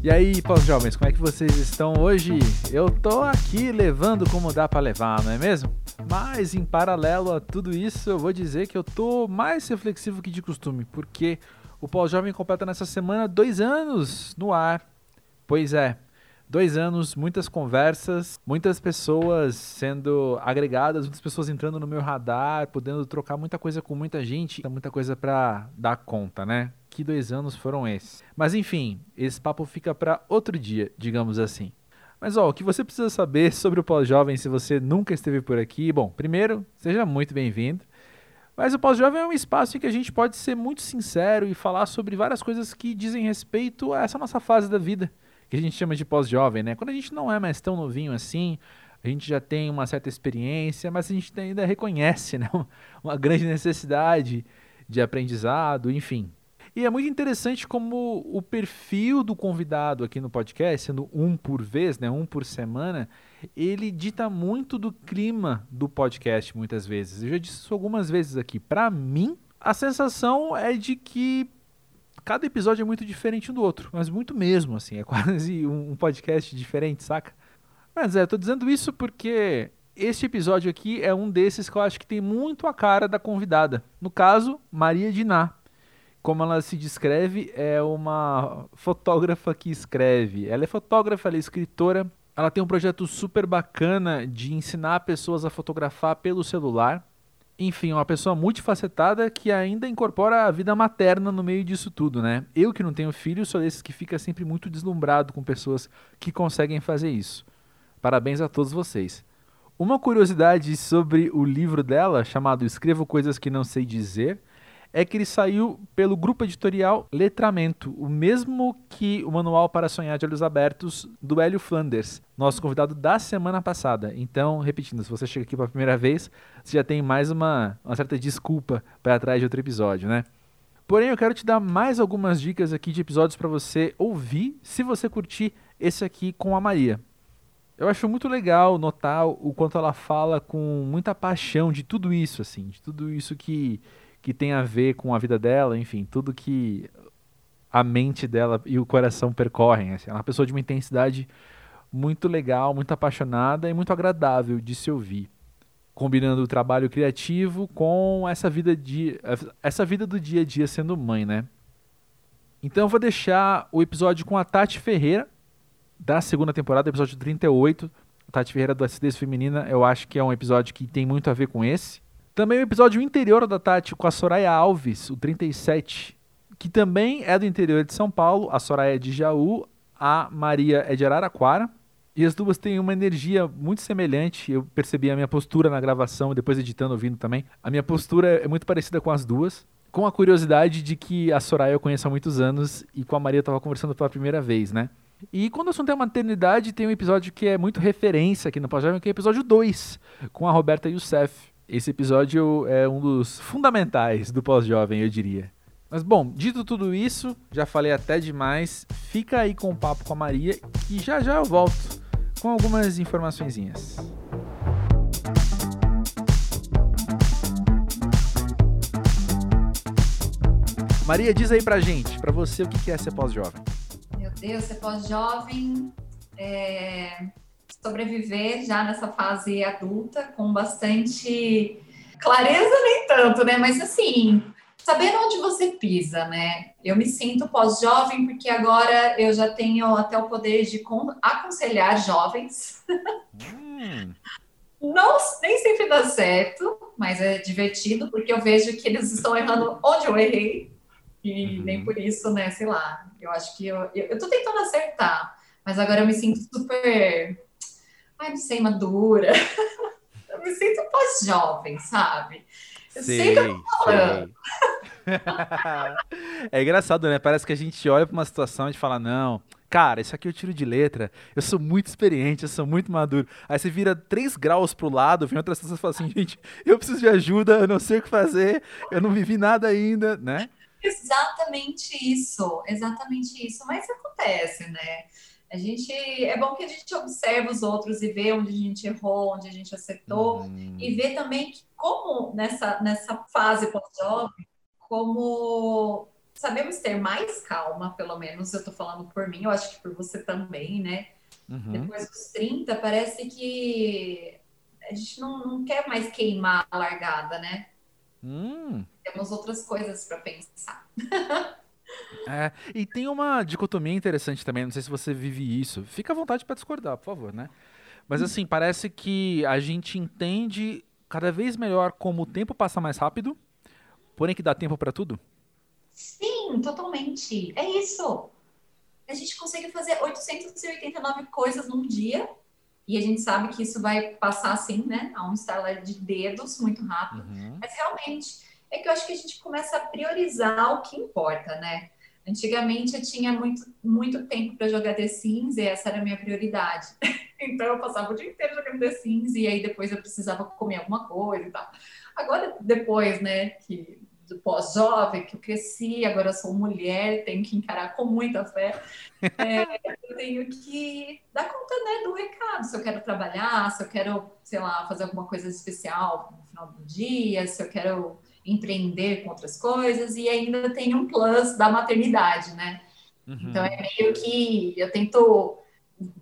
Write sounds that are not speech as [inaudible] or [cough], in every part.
E aí, pós-jovens, como é que vocês estão hoje? Eu tô aqui levando como dá para levar, não é mesmo? Mas em paralelo a tudo isso, eu vou dizer que eu tô mais reflexivo que de costume, porque o pós-jovem completa nessa semana dois anos no ar. Pois é, dois anos, muitas conversas, muitas pessoas sendo agregadas, muitas pessoas entrando no meu radar, podendo trocar muita coisa com muita gente, muita coisa para dar conta, né? Que dois anos foram esses. Mas enfim, esse papo fica para outro dia, digamos assim. Mas ó, o que você precisa saber sobre o pós-jovem se você nunca esteve por aqui? Bom, primeiro, seja muito bem-vindo. Mas o pós-jovem é um espaço em que a gente pode ser muito sincero e falar sobre várias coisas que dizem respeito a essa nossa fase da vida que a gente chama de pós-jovem, né? Quando a gente não é mais tão novinho assim, a gente já tem uma certa experiência, mas a gente ainda reconhece [laughs] né? uma grande necessidade de aprendizado, enfim. E é muito interessante como o perfil do convidado aqui no podcast, sendo um por vez, né, um por semana, ele dita muito do clima do podcast muitas vezes. Eu já disse isso algumas vezes aqui. Para mim, a sensação é de que cada episódio é muito diferente um do outro, mas muito mesmo, assim, é [laughs] quase um podcast diferente, saca? Mas é, eu tô dizendo isso porque este episódio aqui é um desses que eu acho que tem muito a cara da convidada. No caso, Maria Diná. Como ela se descreve, é uma fotógrafa que escreve. Ela é fotógrafa, ela é escritora. Ela tem um projeto super bacana de ensinar pessoas a fotografar pelo celular. Enfim, uma pessoa multifacetada que ainda incorpora a vida materna no meio disso tudo, né? Eu que não tenho filho, sou desses que fica sempre muito deslumbrado com pessoas que conseguem fazer isso. Parabéns a todos vocês. Uma curiosidade sobre o livro dela, chamado Escrevo Coisas que Não Sei Dizer, é que ele saiu pelo grupo editorial Letramento, o mesmo que o Manual para Sonhar de Olhos Abertos do Hélio Flanders, nosso convidado da semana passada. Então, repetindo, se você chega aqui pela primeira vez, você já tem mais uma, uma certa desculpa para atrás de outro episódio, né? Porém, eu quero te dar mais algumas dicas aqui de episódios para você ouvir, se você curtir esse aqui com a Maria. Eu acho muito legal notar o quanto ela fala com muita paixão de tudo isso, assim, de tudo isso que que tem a ver com a vida dela, enfim, tudo que a mente dela e o coração percorrem. Assim. Ela é uma pessoa de uma intensidade muito legal, muito apaixonada e muito agradável de se ouvir. Combinando o trabalho criativo com essa vida, de, essa vida do dia a dia sendo mãe, né? Então eu vou deixar o episódio com a Tati Ferreira, da segunda temporada, episódio 38. A Tati Ferreira do Acidez Feminina, eu acho que é um episódio que tem muito a ver com esse. Também o episódio interior da Tati com a Soraya Alves, o 37, que também é do interior de São Paulo. A Soraya é de Jaú, a Maria é de Araraquara. E as duas têm uma energia muito semelhante. Eu percebi a minha postura na gravação, depois editando, ouvindo também. A minha postura é muito parecida com as duas. Com a curiosidade de que a Soraya eu conheço há muitos anos e com a Maria eu estava conversando pela primeira vez, né? E quando o assunto é maternidade, tem um episódio que é muito referência aqui no Pós-Jovem, que é o episódio 2, com a Roberta Youssef. Esse episódio é um dos fundamentais do pós-jovem, eu diria. Mas bom, dito tudo isso, já falei até demais. Fica aí com o papo com a Maria e já já eu volto com algumas informaçõezinhas. Maria, diz aí pra gente, pra você, o que é ser pós-jovem? Meu Deus, ser pós-jovem é sobreviver já nessa fase adulta com bastante clareza, nem tanto, né? Mas assim, sabendo onde você pisa, né? Eu me sinto pós-jovem porque agora eu já tenho até o poder de aconselhar jovens. Hum. Não, nem sempre dá certo, mas é divertido porque eu vejo que eles estão errando onde eu errei. E uhum. nem por isso, né? Sei lá. Eu acho que eu, eu, eu tô tentando acertar, mas agora eu me sinto super ai, não sei, madura. [laughs] eu me sinto pós-jovem, sabe? Eu sei, sei que eu tô falando. [laughs] é engraçado, né? Parece que a gente olha para uma situação e fala, não, cara, isso aqui eu tiro de letra, eu sou muito experiente, eu sou muito maduro. Aí você vira três graus pro lado, vem outras pessoas e fala assim, gente, eu preciso de ajuda, eu não sei o que fazer, eu não vivi nada ainda, né? Exatamente isso, exatamente isso. Mas acontece, né? A gente é bom que a gente observe os outros e vê onde a gente errou, onde a gente acertou hum. e vê também que como nessa nessa fase pós-jovem, como sabemos ter mais calma, pelo menos eu tô falando por mim, eu acho que por você também, né? Uhum. Depois dos 30, parece que a gente não, não quer mais queimar a largada, né? Hum. Temos outras coisas para pensar. [laughs] É, e tem uma dicotomia interessante também, não sei se você vive isso. Fica à vontade para discordar, por favor, né? Mas assim, parece que a gente entende cada vez melhor como o tempo passa mais rápido, porém que dá tempo para tudo. Sim, totalmente. É isso. A gente consegue fazer 889 coisas num dia e a gente sabe que isso vai passar assim, né? A um estalar de dedos muito rápido. Uhum. Mas realmente é que eu acho que a gente começa a priorizar o que importa, né? Antigamente eu tinha muito, muito tempo para jogar The Sims e essa era a minha prioridade. [laughs] então eu passava o dia inteiro jogando The Sims e aí depois eu precisava comer alguma coisa e tal. Agora, depois, né, que do pós-jovem, que eu cresci, agora eu sou mulher, tenho que encarar com muita fé, [laughs] é, eu tenho que dar conta né, do recado, se eu quero trabalhar, se eu quero, sei lá, fazer alguma coisa especial no final do dia, se eu quero empreender com outras coisas, e ainda tem um plus da maternidade, né? Uhum. Então é meio que eu tento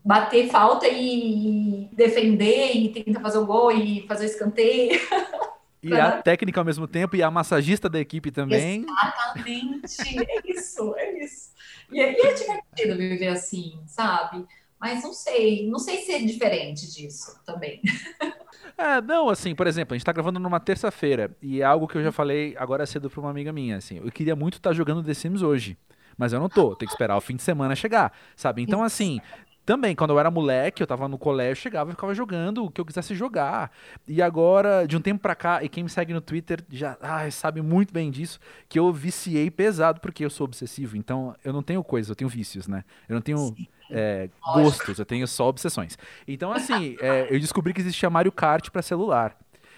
bater falta e defender e tentar fazer o gol e fazer o escanteio. [laughs] E a técnica ao mesmo tempo e a massagista da equipe também. Exatamente, é isso, é isso. E, e é divertido viver assim, sabe? Mas não sei, não sei se é diferente disso também. [laughs] É, não, assim, por exemplo, a gente tá gravando numa terça-feira e é algo que eu já falei agora cedo pra uma amiga minha, assim, eu queria muito estar tá jogando The Sims hoje, mas eu não tô, tem que esperar o fim de semana chegar, sabe? Então, assim, também, quando eu era moleque, eu tava no colégio, chegava e ficava jogando o que eu quisesse jogar. E agora, de um tempo pra cá, e quem me segue no Twitter já ai, sabe muito bem disso, que eu viciei pesado porque eu sou obsessivo. Então, eu não tenho coisas, eu tenho vícios, né? Eu não tenho é, gostos, eu tenho só obsessões. Então, assim, é, eu descobri que existia Mario Kart para celular.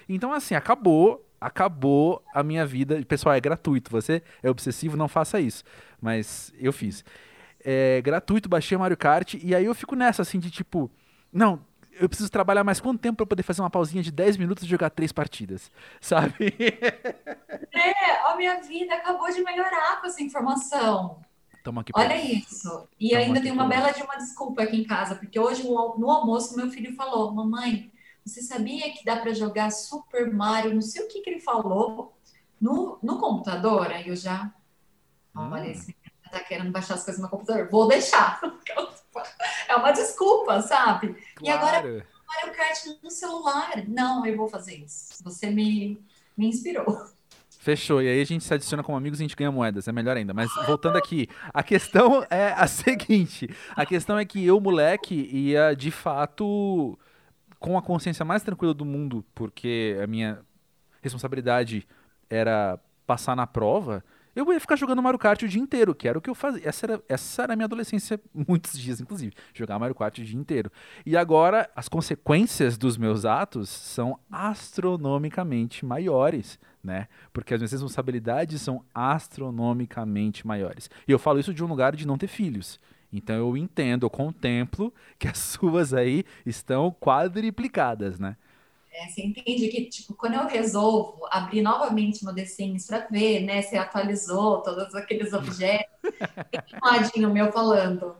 Então, assim, acabou, acabou a minha vida. Pessoal, é gratuito. Você é obsessivo, não faça isso. Mas eu fiz. É gratuito, baixei Mario Kart. E aí eu fico nessa, assim, de tipo, não, eu preciso trabalhar mais quanto tempo para poder fazer uma pausinha de 10 minutos e jogar três partidas, [laughs] sabe? É, a minha vida acabou de melhorar com essa informação. Tamo aqui Olha isso. E Tamo ainda tem uma bela de uma desculpa aqui em casa, porque hoje no almoço meu filho falou: Mamãe, você sabia que dá para jogar Super Mario? Não sei o que, que ele falou no, no computador. Aí eu já. Hum. Olha, esse tá querendo baixar as coisas no computador. Vou deixar. [laughs] É uma desculpa, sabe? Claro. E agora, Mario Kart no celular. Não, eu vou fazer isso. Você me, me inspirou. Fechou. E aí a gente se adiciona como amigos e a gente ganha moedas. É melhor ainda. Mas voltando aqui, a questão [laughs] é a seguinte: a questão é que eu, moleque, ia de fato com a consciência mais tranquila do mundo, porque a minha responsabilidade era passar na prova eu ia ficar jogando Mario Kart o dia inteiro, que era o que eu fazia. Essa era, essa era a minha adolescência, [laughs] muitos dias, inclusive. Jogar Mario Kart o dia inteiro. E agora, as consequências dos meus atos são astronomicamente maiores, né? Porque as minhas responsabilidades são astronomicamente maiores. E eu falo isso de um lugar de não ter filhos. Então eu entendo, eu contemplo que as [laughs] suas aí estão quadriplicadas, né? É, você entende que, tipo, quando eu resolvo abrir novamente meu The Sims para ver, né, se atualizou todos aqueles objetos, tem um ladinho meu falando,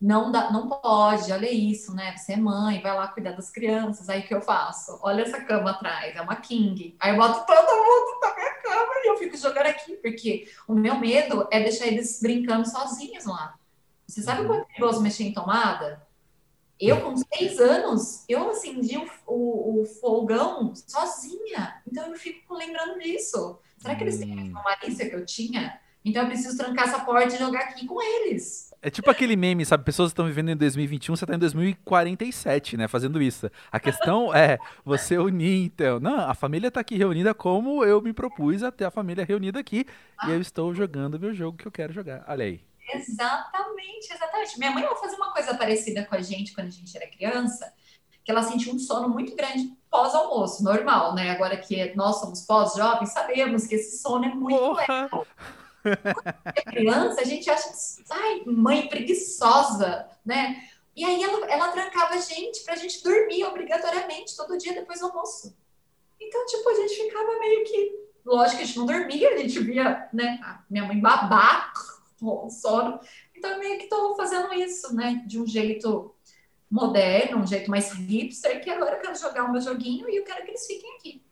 não, dá, não pode, olha isso, né, você é mãe, vai lá cuidar das crianças, aí o que eu faço? Olha essa cama atrás, é uma king. Aí eu boto todo mundo na minha cama e eu fico jogando aqui, porque o meu medo é deixar eles brincando sozinhos lá. Você sabe quanto é perigoso mexer em tomada? Eu, com seis anos, eu acendi o, o, o, fogão sozinha. Então, eu fico lembrando disso. Será que eles têm hum. uma malícia que eu tinha? Então, eu preciso trancar essa porta e jogar aqui com eles. É tipo aquele meme, sabe? Pessoas estão vivendo em 2021, você está em 2047, né? Fazendo isso. A questão [laughs] é você unir, então. Não, a família está aqui reunida como eu me propus a ter a família reunida aqui. Ah. E eu estou jogando o meu jogo que eu quero jogar. Olha aí. Exatamente, exatamente. Minha mãe vai fazer uma coisa parecida com a gente quando a gente era criança, que ela sentiu um sono muito grande pós-almoço, normal, né? Agora que nós somos pós-jovens, sabemos que esse sono é muito Porra. legal. Quando é criança, a gente acha, ai, mãe preguiçosa, né? E aí ela, ela trancava a gente pra gente dormir obrigatoriamente todo dia depois do almoço. Então, tipo, a gente ficava meio que lógico que a gente não dormia, a gente via, né, minha mãe babar, [laughs] sono. Então, eu meio que estou fazendo isso, né, de um jeito moderno, um jeito mais hipster, que agora eu quero jogar o meu joguinho e eu quero que eles fiquem aqui.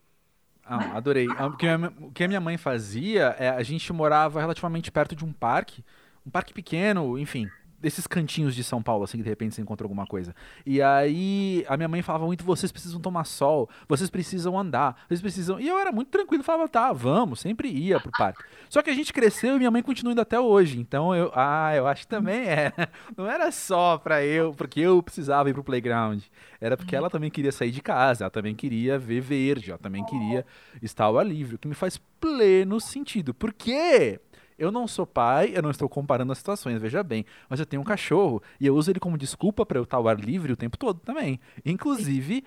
Ah, né? adorei. Ah, o que, o que a minha mãe fazia, é, a gente morava relativamente perto de um parque, um parque pequeno, enfim, desses cantinhos de São Paulo, assim, que de repente você encontra alguma coisa. E aí a minha mãe falava muito: vocês precisam tomar sol, vocês precisam andar, vocês precisam. E eu era muito tranquilo, falava: tá, vamos, sempre ia pro parque. Só que a gente cresceu e minha mãe continua indo até hoje. Então eu, ah, eu acho que também é. [laughs] Não era só pra eu, porque eu precisava ir pro playground. Era porque ela também queria sair de casa, ela também queria ver verde, ela também queria estar ao ar livre, o que me faz pleno sentido. Por quê? Eu não sou pai, eu não estou comparando as situações, veja bem. Mas eu tenho um cachorro e eu uso ele como desculpa para eu estar ao ar livre o tempo todo também. Inclusive,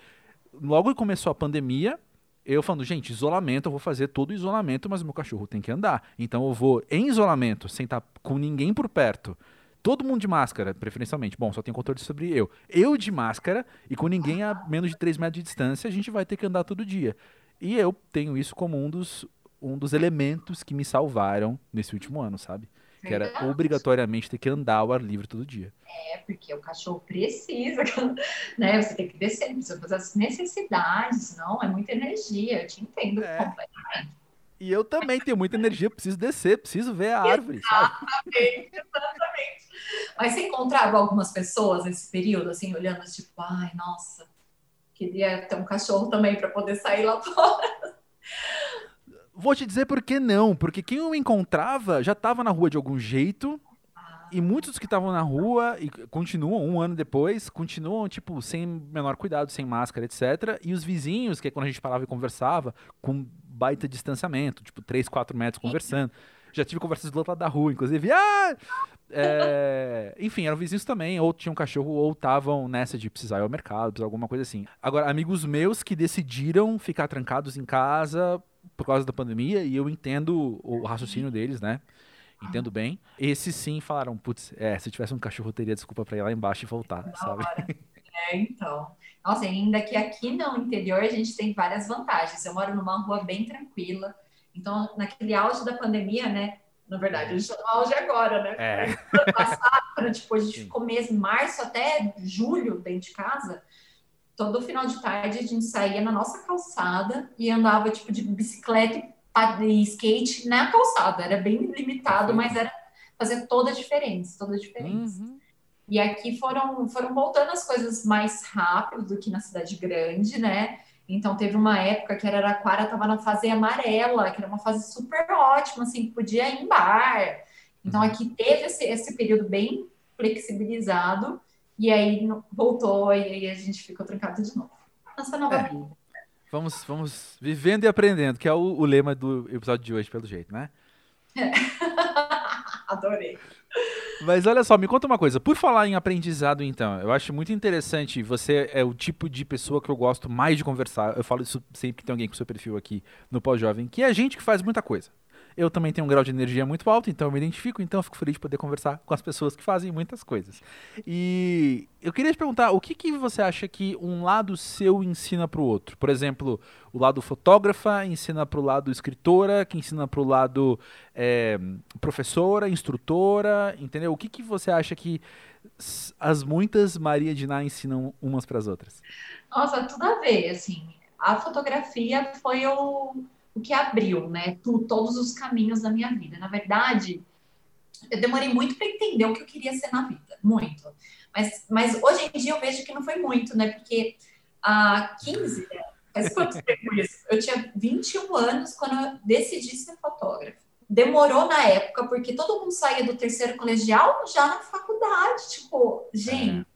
logo que começou a pandemia, eu falando, gente, isolamento, eu vou fazer todo isolamento, mas meu cachorro tem que andar. Então eu vou em isolamento, sem estar com ninguém por perto. Todo mundo de máscara, preferencialmente. Bom, só tem controle sobre eu. Eu de máscara e com ninguém a menos de 3 metros de distância, a gente vai ter que andar todo dia. E eu tenho isso como um dos, um dos elementos que me salvaram nesse último ano, sabe? Que era obrigatoriamente ter que andar ao ar livre todo dia. É, porque o cachorro precisa, [laughs] né? Você tem que descer, precisa fazer as necessidades, não, é muita energia, eu te entendo é. completamente. E eu também tenho muita energia, preciso descer, preciso ver a árvore, exatamente, sabe? Exatamente. Mas você encontrava algumas pessoas nesse período, assim, olhando, tipo, ai, nossa, queria ter um cachorro também para poder sair lá fora. Vou te dizer por que não. Porque quem eu encontrava já estava na rua de algum jeito. E muitos que estavam na rua e continuam um ano depois, continuam, tipo, sem menor cuidado, sem máscara, etc. E os vizinhos, que é quando a gente parava e conversava, com baita distanciamento, tipo, 3, 4 metros conversando. Já tive conversas do outro lado da rua, inclusive. Ah! É... Enfim, eram vizinhos também, ou tinham um cachorro, ou estavam nessa de precisar ir ao mercado, alguma coisa assim. Agora, amigos meus que decidiram ficar trancados em casa por causa da pandemia, e eu entendo o raciocínio deles, né? Entendo bem. Esses sim falaram, putz, é, se tivesse um cachorro, eu teria desculpa pra ir lá embaixo e voltar, sabe? [laughs] É, então. Nossa, ainda que aqui no interior a gente tem várias vantagens. Eu moro numa rua bem tranquila. Então, naquele auge da pandemia, né? Na verdade, a gente tá no auge agora, né? É. Passado, tipo, a gente ficou mês março até julho dentro de casa todo final de tarde a gente saía na nossa calçada e andava tipo de bicicleta e skate na calçada. Era bem limitado, mas era fazer toda a diferença, toda a diferença. Uhum. E aqui foram foram voltando as coisas mais rápido do que na cidade grande, né? Então teve uma época que Araraquara estava na fase amarela, que era uma fase super ótima, assim, podia ir em bar. Então uhum. aqui teve esse, esse período bem flexibilizado e aí voltou e aí a gente ficou trancado de novo. Nossa nova é. vida. Vamos, vamos vivendo e aprendendo, que é o, o lema do episódio de hoje, pelo jeito, né? É. [laughs] Adorei. Mas olha só, me conta uma coisa. Por falar em aprendizado, então, eu acho muito interessante. Você é o tipo de pessoa que eu gosto mais de conversar. Eu falo isso sempre que tem alguém com seu perfil aqui no Pós-Jovem, que é gente que faz muita coisa. Eu também tenho um grau de energia muito alto, então eu me identifico, então eu fico feliz de poder conversar com as pessoas que fazem muitas coisas. E eu queria te perguntar, o que, que você acha que um lado seu ensina para o outro? Por exemplo, o lado fotógrafa ensina para o lado escritora, que ensina para o lado é, professora, instrutora, entendeu? O que, que você acha que as muitas Maria de Ná ensinam umas para as outras? Nossa, tudo a ver, assim. A fotografia foi o o que abriu, né, todos os caminhos da minha vida. Na verdade, eu demorei muito para entender o que eu queria ser na vida, muito. Mas, mas hoje em dia eu vejo que não foi muito, né, porque há 15, né, faz quanto tempo isso? Eu tinha 21 anos quando eu decidi ser fotógrafa. Demorou na época, porque todo mundo saía do terceiro colegial já na faculdade. Tipo, gente,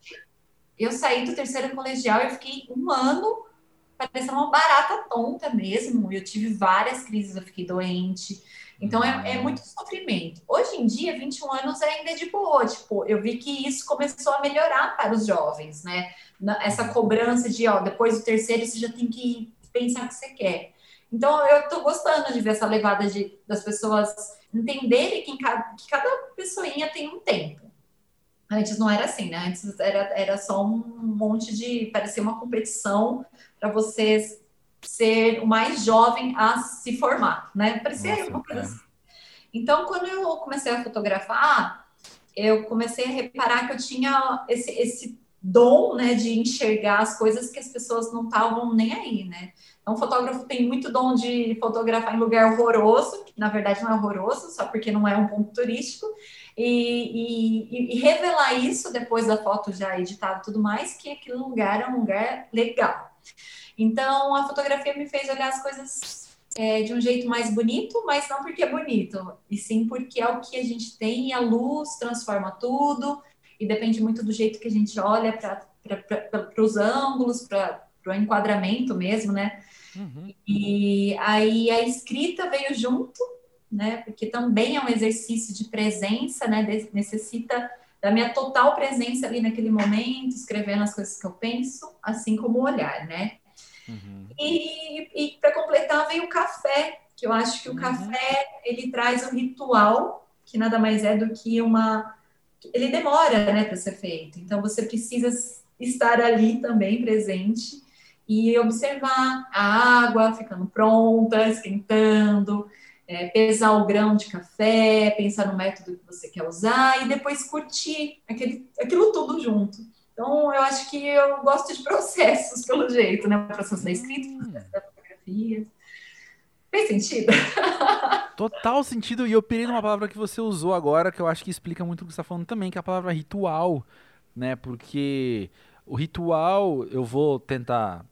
eu saí do terceiro colegial e fiquei um ano parecendo uma barata tonta mesmo. Eu tive várias crises, eu fiquei doente. Então é, é, muito sofrimento. Hoje em dia, 21 anos ainda é de boa. Tipo, eu vi que isso começou a melhorar para os jovens, né? Essa cobrança de, ó, depois do terceiro você já tem que pensar o que você quer. Então eu tô gostando de ver essa levada de, das pessoas entenderem que, cada, que cada pessoinha tem um tempo. Antes não era assim, né? Antes era, era só um monte de. parecia uma competição para você ser o mais jovem a se formar, né? Parecia Nossa, uma coisa é. assim. Então, quando eu comecei a fotografar, eu comecei a reparar que eu tinha esse, esse dom, né, de enxergar as coisas que as pessoas não estavam nem aí, né? Então, o fotógrafo tem muito dom de fotografar em lugar horroroso, que na verdade não é horroroso, só porque não é um ponto turístico, e, e, e revelar isso depois da foto já editada e tudo mais, que aquele lugar é um lugar legal. Então, a fotografia me fez olhar as coisas é, de um jeito mais bonito, mas não porque é bonito, e sim porque é o que a gente tem, e a luz transforma tudo, e depende muito do jeito que a gente olha para os ângulos, para o enquadramento mesmo, né? Uhum. E aí a escrita veio junto, né? Porque também é um exercício de presença, né? De, necessita da minha total presença ali naquele momento, escrevendo as coisas que eu penso, assim como o olhar, né? Uhum. E, e para completar veio o café, que eu acho que o uhum. café ele traz um ritual que nada mais é do que uma ele demora, né, para ser feito. Então você precisa estar ali também presente e observar a água ficando pronta, esquentando, é, pesar o grão de café, pensar no método que você quer usar e depois curtir aquele, aquilo tudo junto. Então, eu acho que eu gosto de [laughs] processos, pelo jeito, né? O processo da escrita, o processo da fotografia. Fez sentido? [laughs] Total sentido. E eu pirei numa palavra que você usou agora, que eu acho que explica muito o que você está falando também, que é a palavra ritual, né? Porque o ritual, eu vou tentar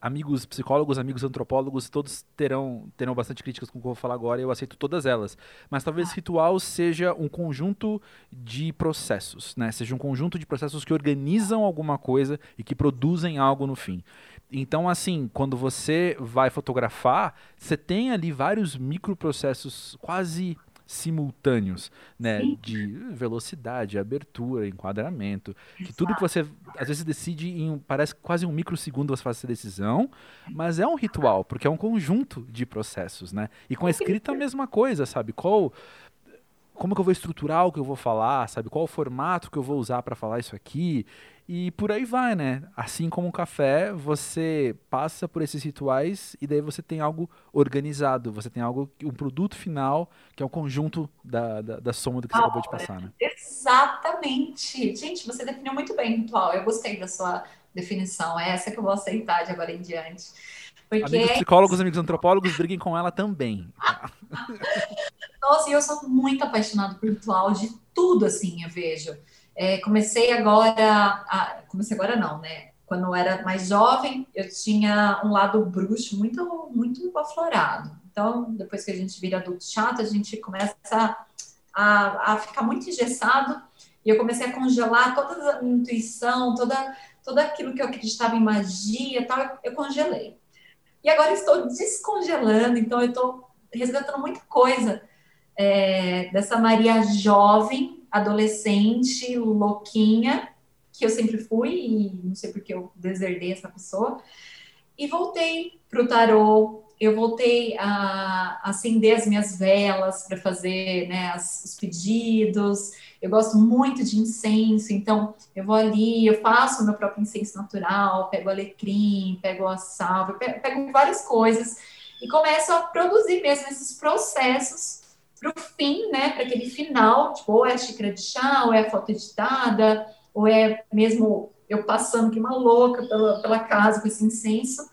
amigos psicólogos, amigos antropólogos, todos terão, terão bastante críticas com o que eu vou falar agora e eu aceito todas elas. Mas talvez ah. ritual seja um conjunto de processos, né? Seja um conjunto de processos que organizam alguma coisa e que produzem algo no fim. Então, assim, quando você vai fotografar, você tem ali vários microprocessos quase simultâneos, né? Sim. De velocidade, abertura, enquadramento. Exato. Que tudo que você às vezes decide em parece quase um microsegundo você faz essa decisão, mas é um ritual, porque é um conjunto de processos, né? E com a escrita a mesma coisa, sabe? Qual como que eu vou estruturar o que eu vou falar, sabe? Qual o formato que eu vou usar para falar isso aqui? E por aí vai, né? Assim como o café, você passa por esses rituais e daí você tem algo organizado, você tem algo, um produto final, que é o conjunto da, da, da soma do que você ah, acabou de passar, né? Exatamente. Gente, você definiu muito bem o ritual. Eu gostei da sua definição. É essa que eu vou aceitar de agora em diante. Porque amigos é psicólogos, amigos antropólogos, briguem com ela também. [laughs] Nossa, e eu sou muito apaixonada por ritual de tudo, assim, eu vejo. É, comecei agora, a, comecei agora não, né? Quando eu era mais jovem, eu tinha um lado bruxo muito, muito aflorado. Então, depois que a gente vira adulto chato, a gente começa a, a ficar muito engessado e eu comecei a congelar toda a intuição, toda, tudo aquilo que eu acreditava em magia tal, eu congelei. E agora estou descongelando, então eu estou resgatando muita coisa é, dessa Maria jovem adolescente, louquinha, que eu sempre fui, e não sei porque eu deserdei essa pessoa, e voltei para o tarô, eu voltei a acender as minhas velas para fazer né, as, os pedidos. Eu gosto muito de incenso, então eu vou ali, eu faço o meu próprio incenso natural, pego alecrim, pego a salva, pego, pego várias coisas e começo a produzir mesmo esses processos para o fim, né, para aquele final, tipo, ou é a xícara de chá, ou é a foto editada, ou é mesmo eu passando que uma louca pela, pela casa com esse incenso,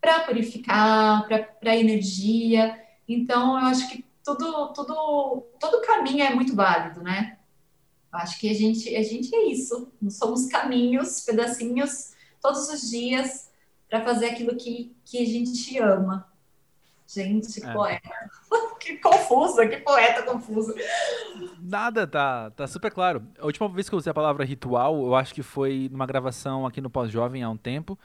para purificar, para energia. Então, eu acho que tudo, tudo, todo caminho é muito válido, né? Eu acho que a gente, a gente é isso. Nós somos caminhos, pedacinhos, todos os dias, para fazer aquilo que, que a gente ama. Gente, é. poeta. [laughs] que confusa, que poeta confusa. Nada, tá, tá super claro. A última vez que eu usei a palavra ritual, eu acho que foi numa gravação aqui no Pós-Jovem há um tempo,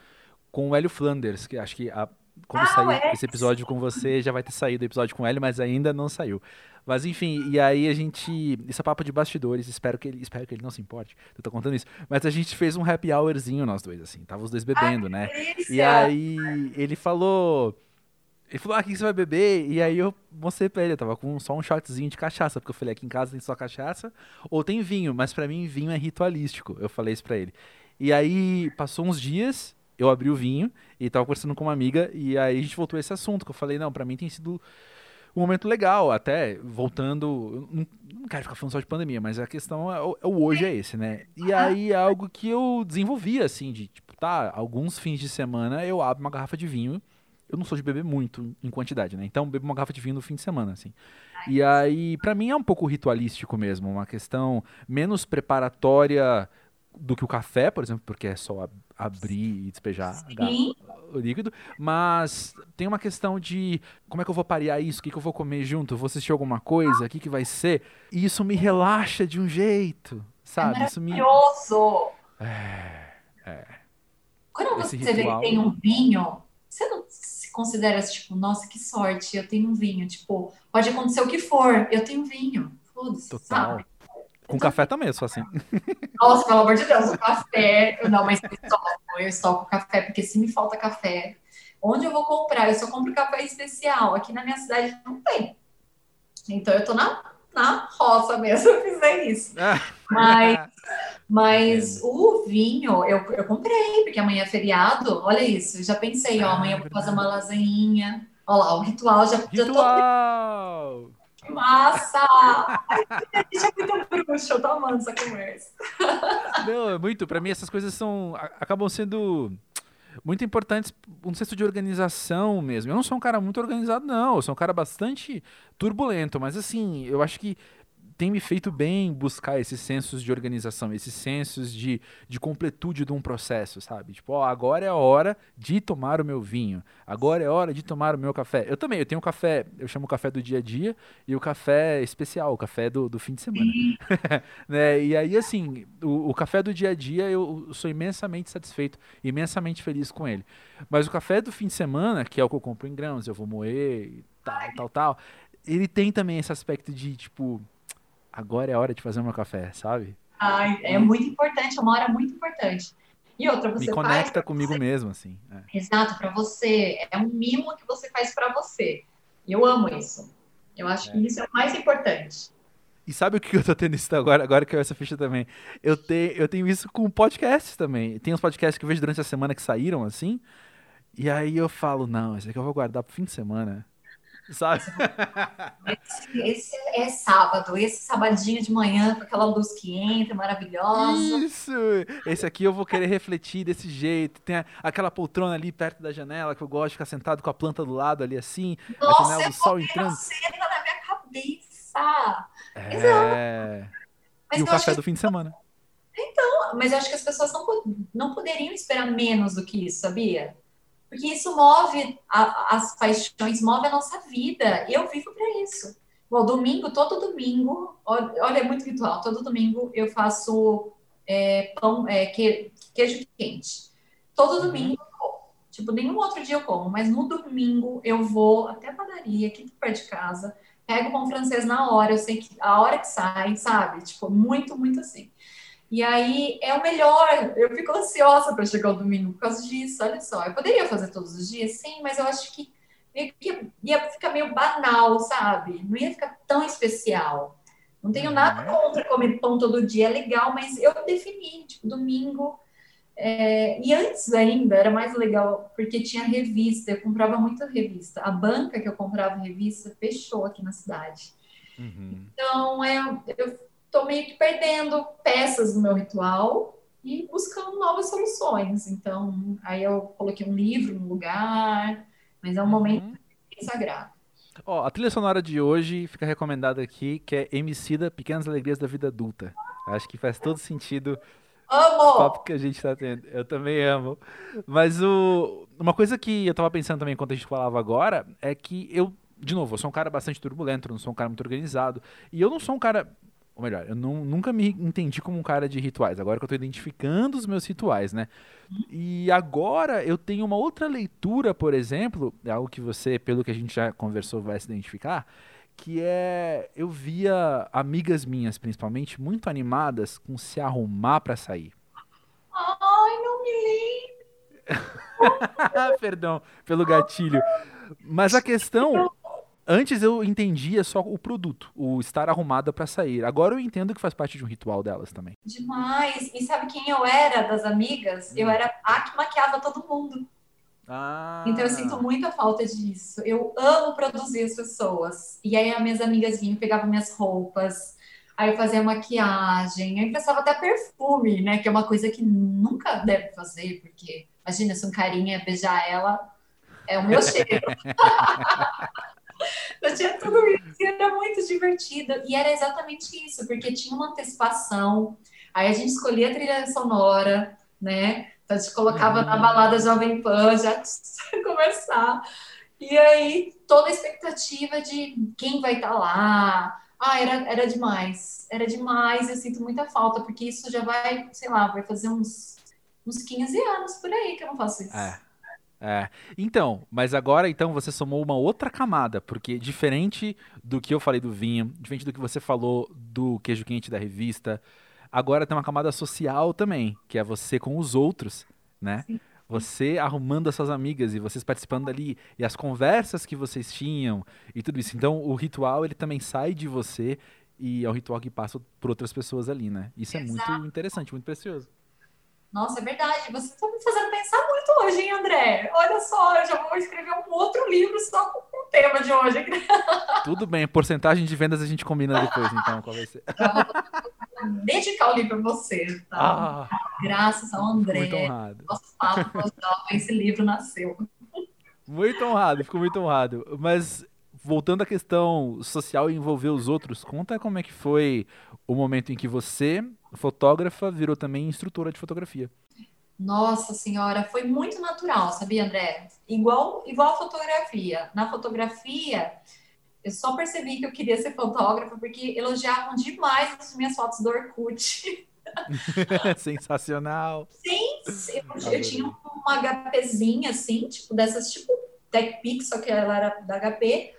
com o Hélio Flanders, que acho que a, quando ah, sair é? esse episódio com você, já vai ter saído o episódio com o Hélio, mas ainda não saiu. Mas enfim, e aí a gente. Isso é papo de bastidores, espero que ele, espero que ele não se importe. Eu tô contando isso. Mas a gente fez um happy hourzinho, nós dois, assim. Tava os dois bebendo, Ai, né? Delícia. E aí ele falou. Ele falou, ah, o que você vai beber? E aí eu mostrei pra ele, eu tava com só um shotzinho de cachaça, porque eu falei, aqui em casa tem só cachaça, ou tem vinho, mas para mim vinho é ritualístico. Eu falei isso pra ele. E aí passou uns dias, eu abri o vinho e tava conversando com uma amiga e aí a gente voltou a esse assunto, que eu falei, não, para mim tem sido um momento legal, até voltando, não, não quero ficar falando só de pandemia, mas a questão é o, é o hoje é esse, né? E aí é algo que eu desenvolvi, assim, de, tipo, tá, alguns fins de semana eu abro uma garrafa de vinho, eu não sou de beber muito em quantidade, né? Então bebo uma garrafa de vinho no fim de semana, assim. E aí, para mim é um pouco ritualístico mesmo, uma questão menos preparatória do que o café, por exemplo, porque é só abrir e despejar o líquido, mas tem uma questão de como é que eu vou parear isso, o que, que eu vou comer junto, vou assistir alguma coisa, o que, que vai ser, e isso me relaxa de um jeito, sabe? É isso me... maravilhoso! É, é. Quando Esse você vê ritual- que tem um vinho, você não se considera tipo, nossa, que sorte, eu tenho um vinho. Tipo, pode acontecer o que for, eu tenho vinho. Foda-se, Total. sabe? Com café também sou assim. [laughs] Nossa, pelo amor de Deus, o café. Não, mas eu estoco, eu estoco café, porque se me falta café, onde eu vou comprar? Eu só compro café especial. Aqui na minha cidade não tem. Então eu tô na, na roça mesmo, [laughs] eu fizer isso. Mas, [laughs] mas o vinho eu, eu comprei, porque amanhã é feriado. Olha isso, eu já pensei, ó, amanhã eu vou fazer uma lasanhinha. Olha lá, o ritual já, já tô Ritual! [laughs] massa! A gente é muito bruxo, eu tô amando essa conversa. Não, é muito. Pra mim, essas coisas são. acabam sendo muito importantes. Um senso de organização mesmo. Eu não sou um cara muito organizado, não. Eu sou um cara bastante turbulento, mas assim, eu acho que tem me feito bem buscar esses sensos de organização, esses sensos de, de completude de um processo, sabe? Tipo, ó, agora é a hora de tomar o meu vinho, agora é a hora de tomar o meu café. Eu também, eu tenho um café, eu chamo o café do dia a dia e o café especial, o café do, do fim de semana [laughs] né? E aí, assim, o, o café do dia a dia eu sou imensamente satisfeito, imensamente feliz com ele. Mas o café do fim de semana, que é o que eu compro em grãos, eu vou moer e tal, tal, tal, ele tem também esse aspecto de, tipo, agora é a hora de fazer o meu café, sabe? É muito importante, é uma hora muito importante. E outra, Me você faz conecta comigo você. mesmo, assim. é. Exato, para você. É um mimo que você faz para você. Eu amo isso. Eu acho que isso é o mais importante. E sabe o que eu tô tendo isso agora, agora que eu essa ficha também? Eu, te, eu tenho isso com podcasts também. Tem uns podcasts que eu vejo durante a semana que saíram, assim. E aí eu falo, não, esse aqui eu vou guardar pro fim de semana. Sabe? Esse, esse é sábado, esse sabadinho de manhã com aquela luz que entra, maravilhosa. Isso! Esse aqui eu vou querer refletir desse jeito. Tem a- aquela poltrona ali perto da janela que eu gosto de ficar sentado com a planta do lado ali assim, a Nossa, janela do sol entrando. cena na minha cabeça. É. Mas E o café do fim de semana. mas eu acho que as pessoas não, não poderiam esperar menos do que isso, sabia? Porque isso move a- as paixões, move a nossa vida. Eu vivo para isso. Bom, domingo, todo domingo, olha, olha, é muito ritual. Todo domingo eu faço é, pão, é, que- queijo quente. Todo Uhum. domingo, eu como. tipo, nenhum outro dia eu como, mas no domingo eu vou até a padaria, aqui perto de casa, pego o pão francês na hora, eu sei que a hora que sai, sabe? Tipo, muito, muito assim. E aí é o melhor. Eu fico ansiosa para chegar o domingo por causa disso. Olha só, eu poderia fazer todos os dias, sim, mas eu acho que ia, ia ficar meio banal, sabe? Não ia ficar tão especial. Não tenho nada contra comer pão todo dia, é legal, mas eu defini, tipo, domingo. é, e antes ainda era mais legal, porque tinha revista, eu comprava muita revista. A banca que eu comprava revista fechou aqui na cidade. Uhum. Então, é, eu tô meio que perdendo peças do meu ritual e buscando novas soluções. Então, aí eu coloquei um livro no lugar, mas é um momento Uhum. bem sagrado. Ó, a trilha sonora de hoje fica recomendada aqui, que é Emicida Pequenas Alegrias da Vida Adulta. Acho que faz todo sentido o Amo! papo que a gente tá tendo. Eu também amo. Mas o... uma coisa que eu tava pensando também enquanto a gente falava agora é que eu, de novo, eu sou um cara bastante turbulento, não sou um cara muito organizado. E eu não sou um cara. Ou melhor, eu não- nunca me entendi como um cara de rituais. Agora que eu tô identificando os meus rituais, né? E agora eu tenho uma outra leitura, por exemplo, é algo que você, pelo que a gente já conversou, vai se identificar, que é eu via amigas minhas, principalmente, muito animadas com se arrumar pra sair. Ai, não me lembro. [laughs] Perdão pelo gatilho. Mas a questão Antes eu entendia só o produto, o estar arrumada para sair. Agora eu entendo que faz parte de um ritual delas também. Demais. E sabe quem eu era das amigas? Eu hum. era a que maquiava todo mundo. Ah. Então eu sinto muita falta disso. Eu amo produzir as pessoas. E aí as minhas amigas vinham, pegavam minhas roupas, aí eu fazia maquiagem, aí pensava até perfume, né? Que é uma coisa que nunca deve fazer, porque imagina se um carinha beijar ela, é o meu [laughs] cheiro. [laughs] [laughs] eu tinha tudo isso era muito divertido. E era exatamente isso, porque tinha uma antecipação, aí a gente escolhia a trilha sonora, né? Então, a gente colocava uhum. na balada Jovem Pan já [laughs] conversar. E aí, toda a expectativa de quem vai estar tá lá. Ah, era, era demais. Era demais. Eu sinto muita falta, porque isso já vai, sei lá, vai fazer uns, uns 15 anos por aí que eu não faço isso. É. É. Então, mas agora então você somou uma outra camada, porque diferente do que eu falei do vinho, diferente do que você falou do queijo quente da revista, Agora tem uma camada social também, que é você com os outros, né? Sim. Você arrumando as suas amigas e vocês participando ali e as conversas que vocês tinham e tudo isso. Então o ritual ele também sai de você e é um ritual que passa por outras pessoas ali, né? Isso é Exato. muito interessante, muito precioso. Nossa, é verdade. Você está me fazendo pensar muito hoje, hein, André? Olha só, eu já vou escrever um outro livro só com o tema de hoje. [laughs] Tudo bem, porcentagem de vendas a gente combina depois, então, qual vai ser? dedicar o livro a você, tá? Ah, Graças ao André. Muito honrado. Nosso papo, esse livro nasceu. Muito honrado, fico muito honrado. Mas voltando à questão social e envolver os outros, conta como é que foi o momento em que você, fotógrafa, virou também instrutora de fotografia. Nossa senhora, foi muito natural, sabia, André? Igual, igual a fotografia. Na fotografia, eu só percebi que eu queria ser fotógrafa porque elogiavam demais as minhas fotos do Orkut. [laughs] Sensacional. Sim, eu, eu, tinha uma HPzinha assim, tipo dessas tipo TechPix, só que ela era da HP.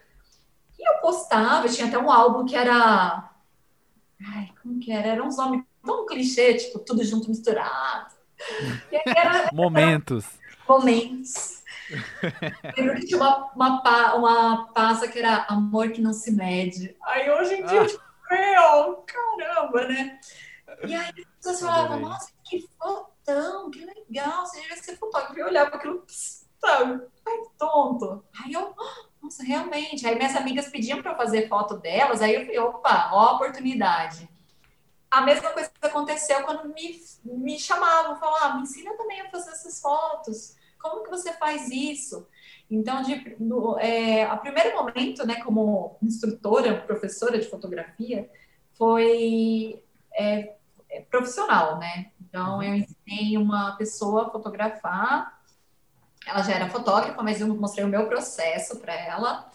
E eu postava, tinha até um álbum que era Ai, como que era? Era uns nomes clichê, tipo, tudo junto misturado. Era, Momentos. Era... Momentos. Lembro que tinha uma, uma, uma pasta que era amor que não se mede. Aí hoje em dia, ah. tipo, meu, caramba, né? E aí as pessoas falavam, nossa, que fotão, que legal, você devia ser fotógrafo. E eu olhava aquilo, sabe, ai, tonto. Aí eu, nossa, realmente. Aí minhas amigas pediam para eu fazer foto delas, aí eu falei, opa, ó a oportunidade. A mesma coisa aconteceu quando me, me chamavam, falavam, ah, me ensina também a fazer essas fotos. Como que você faz isso? Então, de, no, é, a primeiro momento, né, como instrutora, professora de fotografia, foi é, é, profissional, né? Então, eu ensinei uma pessoa a fotografar. Ela já era fotógrafa, mas eu mostrei o meu processo para ela.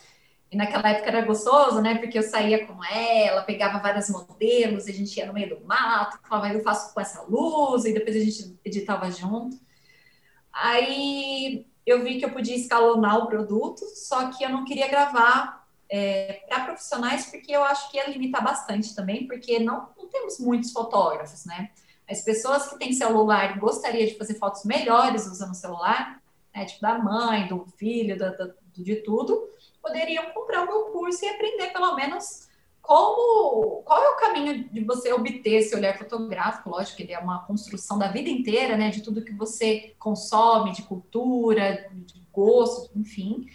E naquela época era gostoso, né? Porque eu saía com ela, pegava vários modelos, a gente ia no meio do mato, falava, eu faço com essa luz, e depois a gente editava junto. Aí eu vi que eu podia escalonar o produto, só que eu não queria gravar é, para profissionais, porque eu acho que ia limitar bastante também, porque não, não temos muitos fotógrafos, né? As pessoas que têm celular e gostariam de fazer fotos melhores usando o celular, né, tipo da mãe, do filho, da, da, de tudo, poderiam comprar o meu curso e aprender pelo menos como qual é o caminho de você obter esse olhar fotográfico, lógico que ele é uma construção da vida inteira, né, de tudo que você consome, de cultura, de gosto, enfim,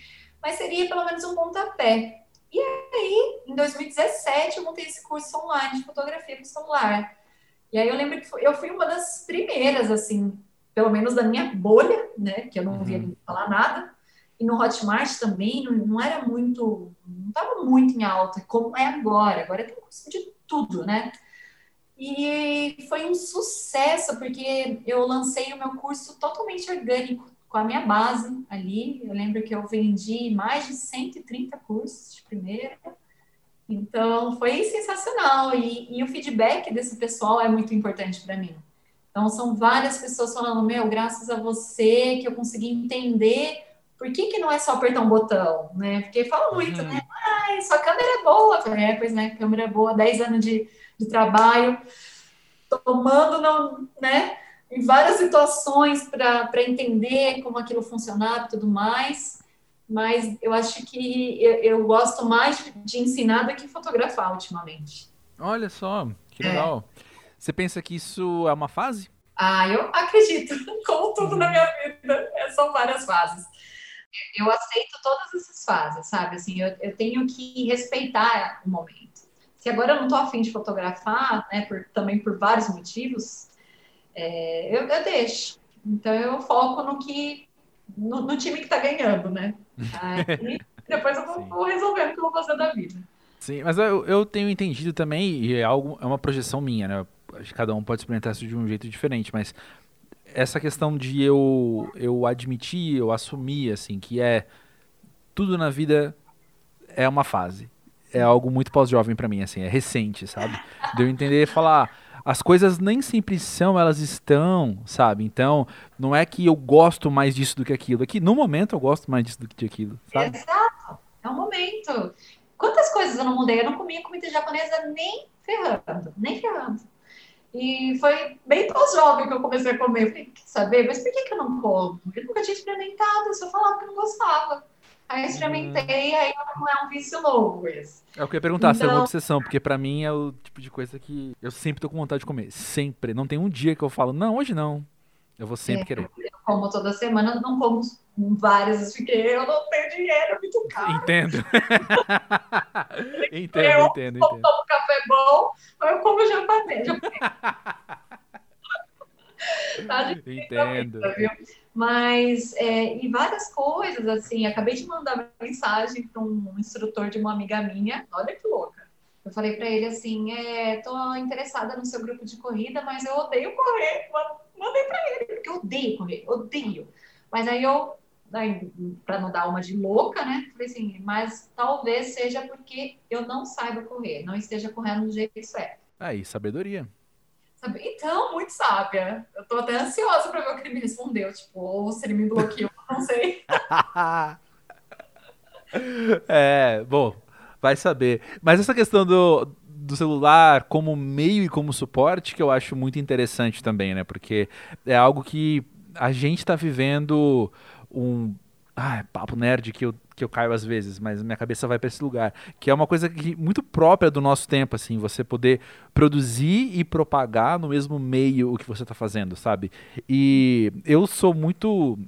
mas seria pelo menos um pontapé. E aí, em 2017, eu montei esse curso online de fotografia com celular. E aí eu lembro que eu fui uma das primeiras, assim, pelo menos da minha bolha, né, que eu não uhum. falar nada, e no Hotmart também não, não era muito, não estava muito em alta, como é agora. Agora tem curso de tudo, né? E foi um sucesso, porque eu lancei o meu curso totalmente orgânico, com a minha base ali. Eu lembro que eu vendi mais de 130 cursos de primeira. Então, foi sensacional. E, e o feedback desse pessoal é muito importante para mim. Então, são várias pessoas falando: Meu, graças a você que eu consegui entender por que, que não é só apertar um botão, né? Porque fala muito, uhum. né? Ah, sua câmera é boa. É, pois né, câmera é boa, 10 anos de, de trabalho, tomando, não, né? Em várias situações para entender como aquilo funcionava e tudo mais. mas eu acho que eu, eu gosto mais de ensinar do que fotografar ultimamente. Olha só, que é. legal. É. Você pensa que isso é uma fase? Ah, eu acredito. [laughs] Como tudo na minha vida, é, são várias fases. Eu aceito todas essas fases, sabe? Assim, eu, eu tenho que respeitar o momento. Se agora eu não tô afim de fotografar, né, por, também por vários motivos, é, eu, eu deixo. Então eu foco no que no, no time que está ganhando, né? Aí, [laughs] depois eu vou, vou resolver o que eu vou fazer da vida. Sim, mas eu, eu tenho entendido também, e é, algo, é uma projeção minha, né? Cada um pode experimentar isso de um jeito diferente, mas essa questão de eu, eu admitir, eu assumir, assim, que é tudo na vida é uma fase. É algo muito pós-jovem para mim, assim, é recente, sabe? De eu entender e falar, as coisas nem sempre são, elas estão, sabe? Então, não é que eu gosto mais disso do que aquilo. É que no momento eu gosto mais disso do que aquilo, sabe? Exato. É um momento. Quantas coisas eu não mudei? Eu não comia comida japonesa nem ferrando, nem ferrando. E foi bem pós-jovem que eu comecei a comer. Eu falei, quer saber? Mas por que, que eu não como? Eu nunca tinha experimentado, eu só falava que não gostava. Aí experimentei, hum. aí não é um vício novo esse. É o que eu ia perguntar, então... se é uma obsessão, porque pra mim é o tipo de coisa que eu sempre tô com vontade de comer. Sempre. Não tem um dia que eu falo, não, hoje não. Eu vou sempre é, querer. Eu como toda semana, não como várias, porque eu não tenho dinheiro, é muito caro. Entendo. entendo, [laughs] eu, entendo, eu entendo. tomo café bom, eu como japonês. tá [laughs] entendo. viu? Mas, é, e várias coisas, assim, acabei de mandar mensagem para um instrutor de uma amiga minha, olha que louca. Eu falei para ele assim, é, tô interessada no seu grupo de corrida, mas eu odeio correr. Mandei para ele, porque eu odeio correr, odeio. Mas aí eu, para não dar uma de louca, né? Falei assim, mas talvez seja porque eu não saiba correr, não esteja correndo do jeito certo. Aí, sabedoria. Então, muito sábia. Eu tô até ansiosa para ver o que ele me respondeu. Tipo, ou se ele me bloqueou, não sei. [laughs] é, bom, vai saber. Mas essa questão do, do celular como meio e como suporte que eu acho muito interessante também, né? Porque é algo que a gente está vivendo um ah, é papo nerd que eu, que eu caio às vezes, mas minha cabeça vai para esse lugar. Que é uma coisa que, muito própria do nosso tempo, assim, você poder produzir e propagar no mesmo meio o que você está fazendo, sabe? E eu sou muito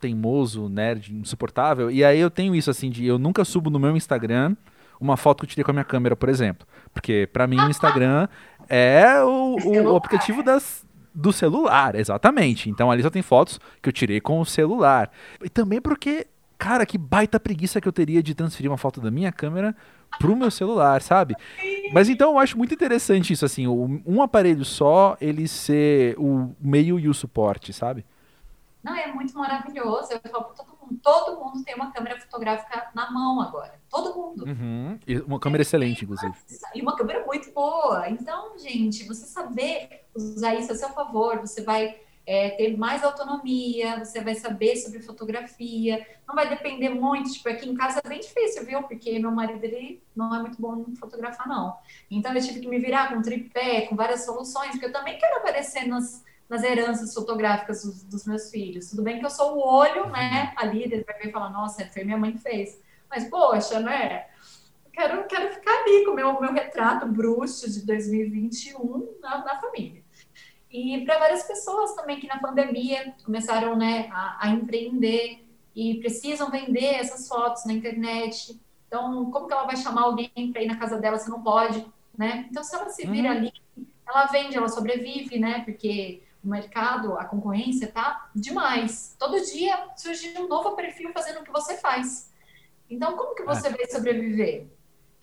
teimoso, nerd, insuportável, e aí eu tenho isso, assim, de eu nunca subo no meu Instagram uma foto que eu tirei com a minha câmera, por exemplo. Porque para mim o Instagram é o, o, o aplicativo das, do celular, exatamente. Então ali só tem fotos que eu tirei com o celular. E também porque, cara, que baita preguiça que eu teria de transferir uma foto da minha câmera pro meu celular, sabe? Mas então eu acho muito interessante isso, assim, um aparelho só, ele ser o meio e o suporte, sabe? Não, é muito maravilhoso. Eu falo todo mundo, todo mundo tem uma câmera fotográfica na mão agora. Todo mundo. Uhum. E uma câmera é, excelente, inclusive. E uma câmera muito boa. Então, gente, você saber usar isso a seu favor, você vai é, ter mais autonomia, você vai saber sobre fotografia, não vai depender muito, tipo, aqui em casa é bem difícil, viu? Porque meu marido, ele não é muito bom em fotografar, não. Então, eu tive que me virar com tripé, com várias soluções, porque eu também quero aparecer nas nas heranças fotográficas dos, dos, meus filhos. Tudo bem que eu sou o olho, né? Ali, ele vai ver e falar, nossa, foi minha mãe que fez. Mas, poxa, né? quero, quero ficar ali com o meu, meu retrato bruxo de 2021 na, na família. E para várias pessoas também que na pandemia começaram né, a, a empreender e precisam vender essas fotos na internet. Então, como que ela vai chamar alguém para ir na casa dela se não pode, né? Então, se ela se vira hum. ali, ela vende, ela sobrevive, né? Porque o mercado, a concorrência tá demais. Todo dia surge um novo perfil fazendo o que você faz. Então, como que você é. vai sobreviver?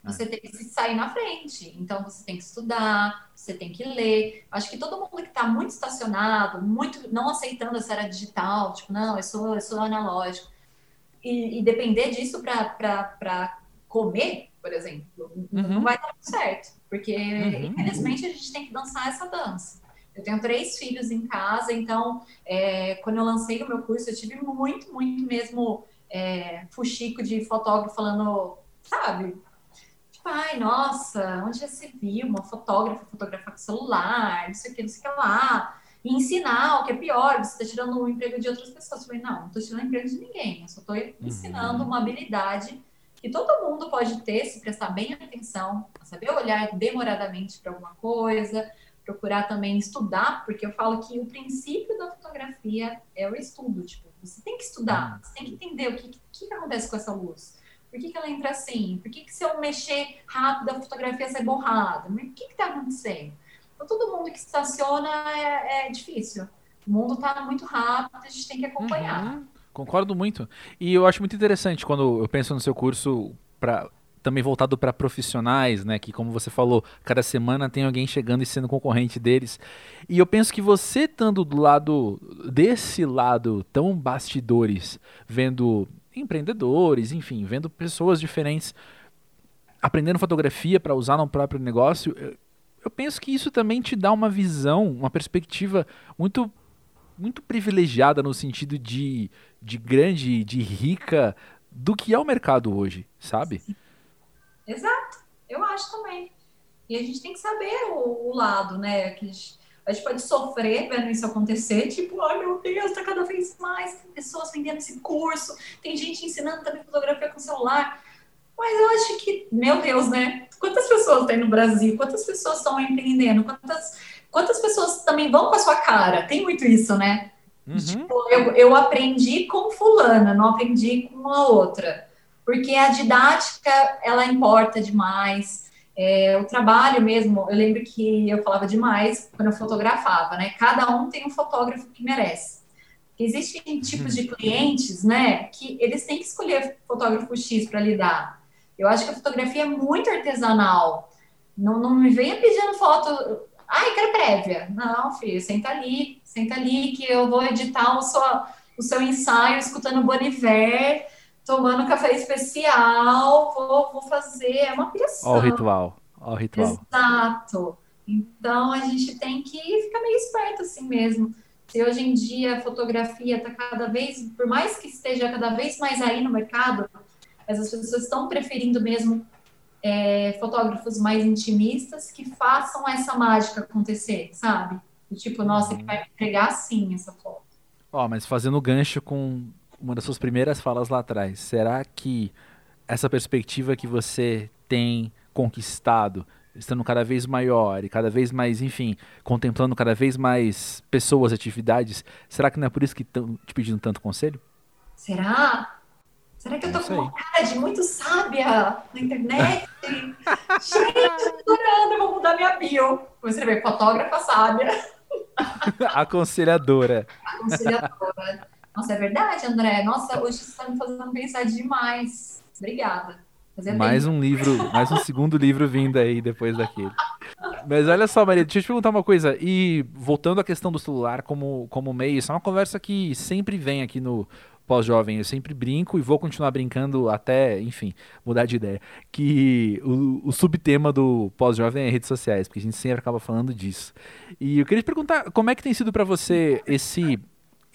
Você é. tem que sair na frente. Então, você tem que estudar, você tem que ler. Acho que todo mundo que está muito estacionado, muito não aceitando essa era digital, tipo, não, eu sou, eu sou analógico, e, e depender disso para comer, por exemplo, uhum. não vai dar certo. Porque, uhum. infelizmente, a gente tem que dançar essa dança. Eu tenho três filhos em casa, então, é, quando eu lancei o meu curso, eu tive muito, muito mesmo é, fuxico de fotógrafo falando, sabe? Tipo, ai, nossa, onde já se viu uma fotógrafa fotografar com celular, não sei o que, não sei o que lá. e ensinar o que é pior, você está tirando o emprego de outras pessoas. Eu falei, não, não estou tirando o emprego de ninguém, eu só estou uhum. ensinando uma habilidade que todo mundo pode ter se prestar bem atenção, saber olhar demoradamente para alguma coisa, procurar também estudar, porque eu falo que o princípio da fotografia é o estudo, tipo, você tem que estudar, você tem que entender o que, que, que acontece com essa luz. Por que, que ela entra assim? Por que, que se eu mexer rápido a fotografia sai borrada? O que está acontecendo? Então, todo mundo que estaciona é, é difícil. O mundo está muito rápido, a gente tem que acompanhar. Uhum. Concordo muito. E eu acho muito interessante quando eu penso no seu curso para também voltado para profissionais, né? Que como você falou, cada semana tem alguém chegando e sendo concorrente deles. E eu penso que você estando do lado desse lado tão bastidores, vendo empreendedores, enfim, vendo pessoas diferentes aprendendo fotografia para usar no próprio negócio, eu, eu penso que isso também te dá uma visão, uma perspectiva muito muito privilegiada no sentido de, de grande, de rica do que é o mercado hoje, sabe? Sim. Exato, eu acho também. E a gente tem que saber o, o lado, né? Que a gente, pode sofrer vendo isso acontecer, tipo, ai meu Deus, tá cada vez mais, tem pessoas vendendo esse curso, tem gente ensinando também fotografia com celular. Mas eu acho que, meu Deus, né? Quantas pessoas tem no Brasil? Quantas pessoas estão empreendendo? Quantas, quantas pessoas também vão com a sua cara? Tem muito isso, né? Uhum. Tipo, eu, eu aprendi com fulana, não aprendi com a outra porque a didática ela importa demais. É, o trabalho mesmo, eu lembro que eu falava demais quando eu fotografava, né? Cada um tem um fotógrafo que merece. Existem tipos de clientes, né, que eles têm que escolher fotógrafo X para lidar. Eu acho que a fotografia é muito artesanal. Não, não me venha pedindo foto. Ai, quero prévia. Não, filho, senta ali, senta ali que eu vou editar o seu, o seu ensaio escutando Boniver tomando café especial, vou, vou fazer, é uma pressão. Olha o ritual, olha o ritual. Exato. Então a gente tem que ficar meio esperto assim mesmo. Se hoje em dia a fotografia está cada vez, por mais que esteja cada vez mais aí no mercado, as pessoas estão preferindo mesmo é, fotógrafos mais intimistas que façam essa mágica acontecer, sabe? Tipo, nossa, uhum. que vai entregar sim essa foto. Ó, mas fazendo gancho com uma das suas primeiras falas lá atrás. Será que essa perspectiva que você tem conquistado, estando cada vez maior e cada vez mais, enfim, contemplando cada vez mais pessoas, atividades, será que não é por isso que estão te pedindo tanto conselho? Será? Será que eu tô com uma cara de muito sábia na internet? [laughs] Gente, adorando, vou mudar minha bio. Vou escrever fotógrafa sábia. [laughs] Aconselhadora. Aconselhadora. Nossa, é verdade, André. Nossa, hoje você está me fazendo pensar demais. Obrigada. Mais um livro, mais um segundo livro vindo aí depois daquele. Mas olha só, Maria, deixa eu te perguntar uma coisa. E voltando à questão do celular como, como meio, isso é uma conversa que sempre vem aqui no pós-jovem. Eu sempre brinco e vou continuar brincando até, enfim, mudar de ideia. Que o, o subtema do pós-jovem é redes sociais, porque a gente sempre acaba falando disso. E eu queria te perguntar, como é que tem sido para você esse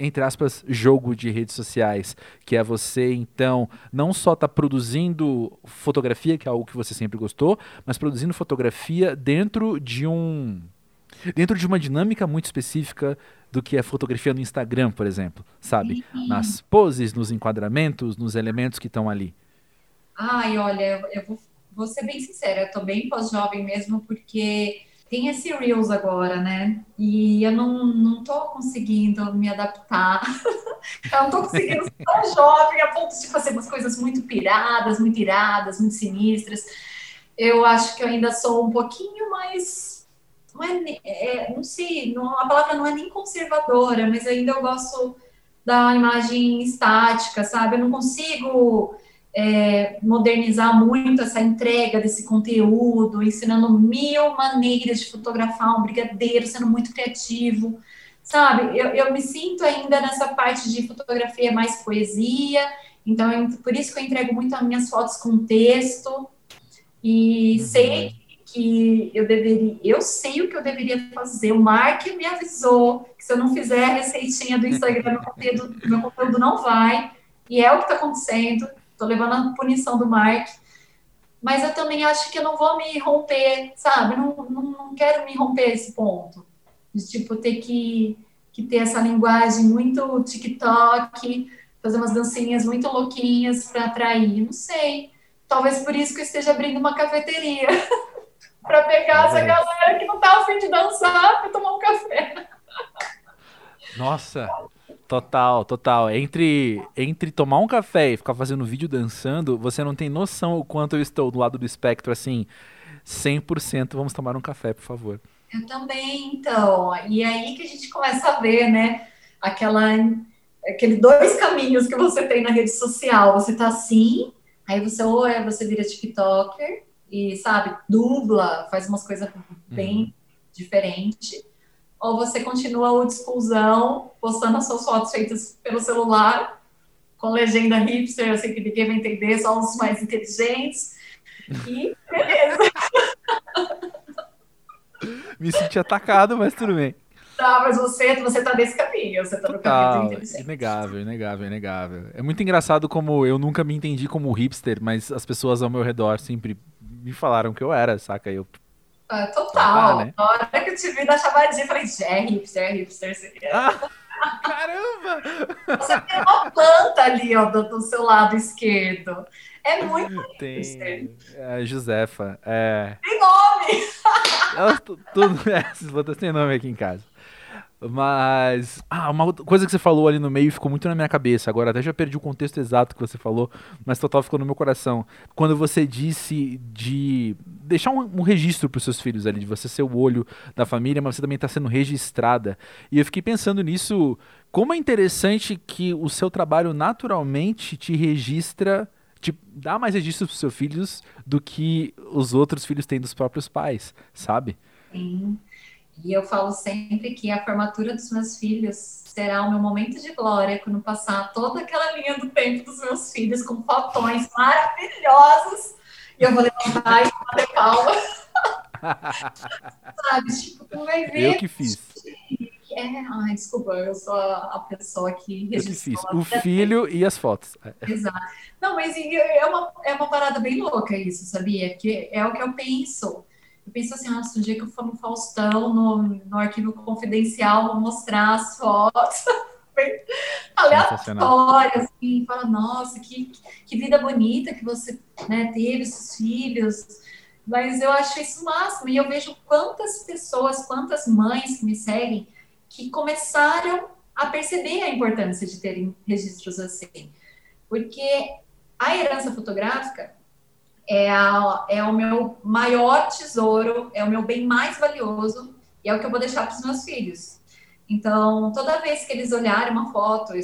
entre aspas, jogo de redes sociais, que é você, então, não só tá produzindo fotografia, que é algo que você sempre gostou, mas produzindo fotografia dentro de um dentro de uma dinâmica muito específica do que é fotografia no Instagram, por exemplo, sabe? Nas poses, nos enquadramentos, nos elementos que estão ali. Ai, olha, eu vou, vou ser bem sincera, eu tô bem pós-jovem mesmo, porque tem esse Reels agora, né? E eu não, não tô conseguindo me adaptar. [laughs] eu não tô conseguindo ser tão jovem a ponto de fazer umas coisas muito piradas, muito iradas, muito sinistras. Eu acho que eu ainda sou um pouquinho mais. Não, é, é, não sei, não, a palavra não é nem conservadora, mas ainda eu gosto da imagem estática, sabe? Eu não consigo é, modernizar muito essa entrega desse conteúdo, ensinando mil maneiras de fotografar um brigadeiro, sendo muito criativo, sabe? Eu, eu me sinto ainda nessa parte de fotografia mais poesia, então eu, por isso que eu entrego muito as minhas fotos com texto e uhum. sei que eu deveria, eu sei o que eu deveria fazer. O Mark me avisou que se eu não fizer a receitinha do Instagram, meu conteúdo, meu conteúdo não vai. E é o que está acontecendo tô levando a punição do Mark. Mas eu também acho que eu não vou me romper, sabe? Não, não, não quero me romper esse ponto. de tipo ter que, que ter essa linguagem muito TikTok, fazer umas dancinhas muito louquinhas para atrair, não sei. Talvez por isso que eu esteja abrindo uma cafeteria. [laughs] para pegar essa galera que não tá afim de dançar para tomar um café. Nossa, total, total. Entre, entre tomar um café e ficar fazendo vídeo dançando, você não tem noção o quanto eu estou do lado do espectro, assim, 100%. Vamos tomar um café, por favor. Eu também, então. E aí que a gente começa a ver, né? Aquela, aquele dois caminhos que você tem na rede social. Você tá assim, aí você ou é, você vira TikToker e, sabe, dubla, faz umas coisas bem uhum. diferentes ou você continua o discussão, postando as suas fotos feitas pelo celular, com legenda hipster, assim que ninguém vai entender, só os mais inteligentes. E beleza. Me senti atacado, mas tudo bem. Tá, mas você, você tá nesse caminho, você tá no caminho do inteligente. Inegável, inegável, inegável. É muito engraçado como eu nunca me entendi como hipster, mas as pessoas ao meu redor sempre me falaram que eu era, saca? Eu ah, total. Ah, né? Na hora que eu te vi na chamadinha, eu falei, é hipster, é hipster. Você ah, [laughs] caramba! Você tem uma planta ali, ó, do, do seu lado esquerdo. É muito [laughs] tem, hipster. É, Josefa. É... Tem nome! Elas, tudo, [laughs] essas plantas têm nome aqui em casa. Mas. Ah, uma coisa que você falou ali no meio ficou muito na minha cabeça. Agora até já perdi o contexto exato que você falou, mas total ficou no meu coração. Quando você disse de deixar um, um registro para os seus filhos ali, de você ser o olho da família, mas você também está sendo registrada. E eu fiquei pensando nisso. Como é interessante que o seu trabalho naturalmente te registra te dá mais registro para seus filhos do que os outros filhos têm dos próprios pais, sabe? Sim. E eu falo sempre que a formatura dos meus filhos será o meu momento de glória quando passar toda aquela linha do tempo dos meus filhos com fotões maravilhosos e eu vou levantar e bater palma. [laughs] Sabe? Tipo, tu vai ver. Eu que fiz. É, ai, desculpa, eu sou a, pessoa que Eu que fiz. O filho e as fotos. Exato. Não, mas é uma, é uma parada bem louca isso, sabia? Que é o que eu penso eu penso assim, nossa, o dia que eu for no Faustão, no, no arquivo confidencial, vou mostrar as fotos [laughs] aleatórias, assim, fala, nossa, que, que vida bonita que você né, teve, seus filhos. Mas eu acho isso máximo. E eu vejo quantas pessoas, quantas mães que me seguem, que começaram a perceber a importância de terem registros assim. Porque a herança fotográfica é, a, é o meu maior tesouro, é o meu bem mais valioso e é o que eu vou deixar para os meus filhos. Então, toda vez que eles olharem uma foto, e,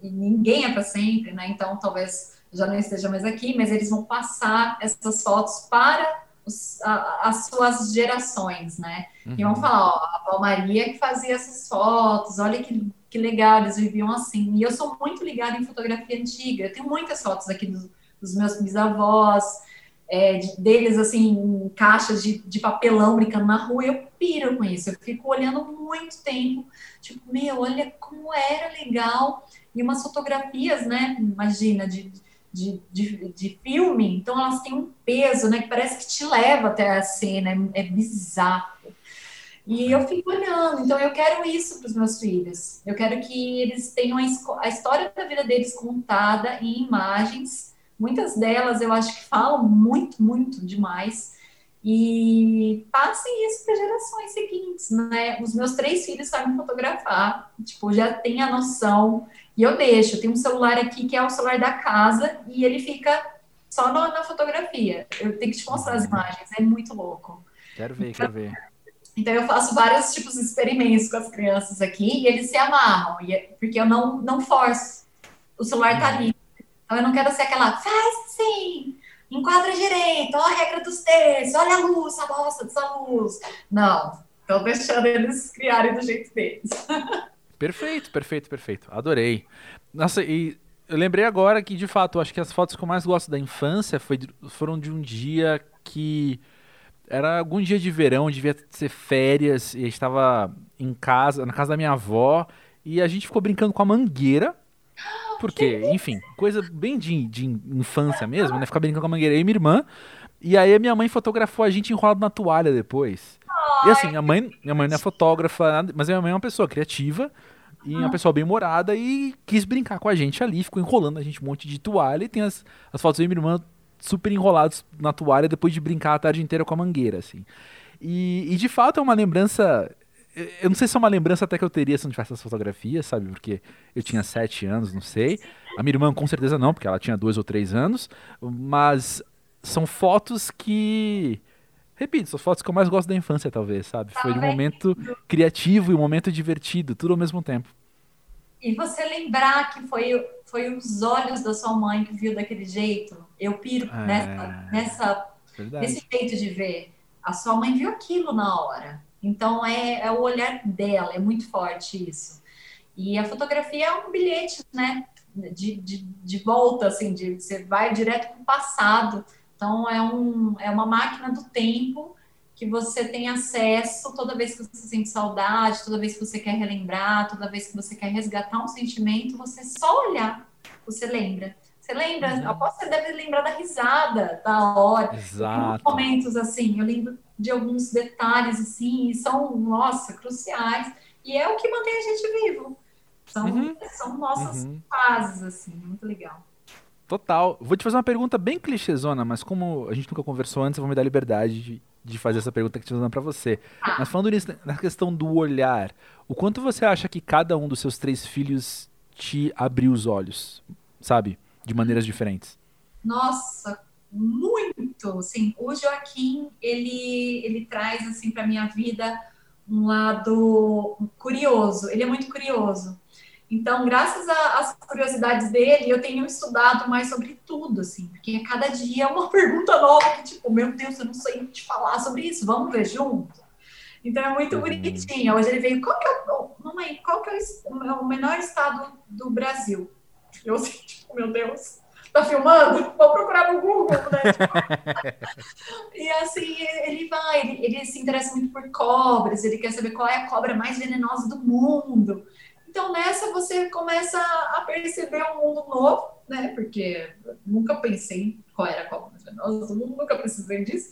e ninguém é para sempre, né? Então, talvez já não esteja mais aqui, mas eles vão passar essas fotos para os, a, as suas gerações, né? Uhum. E vão uhum. falar, ó, a Palmaria que fazia essas fotos, olha que, que legal, eles viviam assim. E eu sou muito ligada em fotografia antiga, eu tenho muitas fotos aqui dos, dos meus bisavós, é, deles assim em caixas de, de papelão brincando na rua, eu piro com isso. Eu fico olhando muito tempo, tipo, meu, olha como era legal. E umas fotografias, né? Imagina, de, de, de, de filme, então elas têm um peso, né? Que parece que te leva até a cena, é, é bizarro. E eu fico olhando, então eu quero isso para os meus filhos. Eu quero que eles tenham a, a história da vida deles contada em imagens Muitas delas eu acho que falam muito, muito demais e passem isso para gerações seguintes, né? Os meus três filhos sabem fotografar, tipo, já tem a noção, e eu deixo, eu tenho um celular aqui que é o celular da casa e ele fica só na, na fotografia. Eu tenho que te mostrar as imagens, é muito louco. Quero ver, quero ver. Então eu faço vários tipos de experimentos com as crianças aqui e eles se amarram, é, porque eu não, não forço. O celular tá ali, então, eu não quero ser aquela, faz assim, enquadra direito, olha a regra dos terços, olha a luz, a bosta dessa luz. Não, estou deixando eles criarem do jeito deles. [laughs] Perfeito, perfeito, perfeito. Adorei. Nossa, e eu lembrei agora que, de fato, acho que as fotos que eu mais gosto da infância foi, foram de um dia que era algum dia de verão, devia ser férias, e estava em casa, na casa da minha avó, e a gente ficou brincando com a mangueira [gasps] porque, enfim, coisa bem de, de infância mesmo, né? Ficar brincando com a mangueira. Eu e minha irmã. E aí a minha mãe fotografou a gente enrolado na toalha depois. E assim, a mãe, minha mãe não é fotógrafa, mas minha mãe é uma pessoa criativa e uma pessoa bem humorada e quis brincar com a gente ali, ficou enrolando a gente um monte de toalha e tem as, as fotos da minha irmã super enrolados na toalha depois de brincar a tarde inteira com a mangueira, assim. E, e de fato é uma lembrança. Eu não sei se é uma lembrança até que eu teria se não tivesse essas fotografias, sabe? Porque eu tinha sete anos, não sei. A minha irmã com certeza não, porque ela tinha dois ou três anos. Mas são fotos que. Repito, são fotos que eu mais gosto da infância, talvez, sabe? Foi um momento criativo e um momento divertido, tudo ao mesmo tempo. E você lembrar que foi, foi os olhos da sua mãe que viu daquele jeito. Eu piro é... nessa, nessa, nesse jeito de ver. A sua mãe viu aquilo na hora. Então é, é o olhar dela, é muito forte isso. E a fotografia é um bilhete, né? De, de, de volta, assim, de, você vai direto para o passado. Então é, um, é uma máquina do tempo que você tem acesso toda vez que você sente saudade, toda vez que você quer relembrar, toda vez que você quer resgatar um sentimento, você só olhar, você lembra. Você lembra? Uhum. Aposto que você deve lembrar da risada, da hora. Exato. momentos assim, eu lembro de alguns detalhes assim, e são, nossa, cruciais. E é o que mantém a gente vivo. São, uhum. são nossas uhum. fases, assim, muito legal. Total. Vou te fazer uma pergunta bem clichêzona, mas como a gente nunca conversou antes, eu vou me dar liberdade de, de fazer essa pergunta que estou fazendo para você. Ah. Mas falando nisso, na questão do olhar, o quanto você acha que cada um dos seus três filhos te abriu os olhos, sabe? De maneiras diferentes? Nossa, muito, sim. O Joaquim, ele, ele traz, assim, para minha vida um lado curioso. Ele é muito curioso. Então, graças às curiosidades dele, eu tenho estudado mais sobre tudo, assim, porque cada dia é uma [laughs] pergunta nova que, tipo, meu Deus, eu não sei te falar sobre isso, vamos ver junto. Então, é muito uhum. bonitinho. Hoje ele veio, qual que é o, mamãe, qual que é o menor estado do Brasil? Eu [laughs] assim, tipo, meu Deus, tá filmando? Vou procurar no Google, né? [laughs] e assim, ele vai, ele, ele, se interessa muito por cobras, ele quer saber qual é a cobra mais venenosa do mundo. Então, nessa você começa a perceber um mundo novo, né? Porque nunca pensei qual era a cobra mais venenosa do mundo, nunca precisei disso.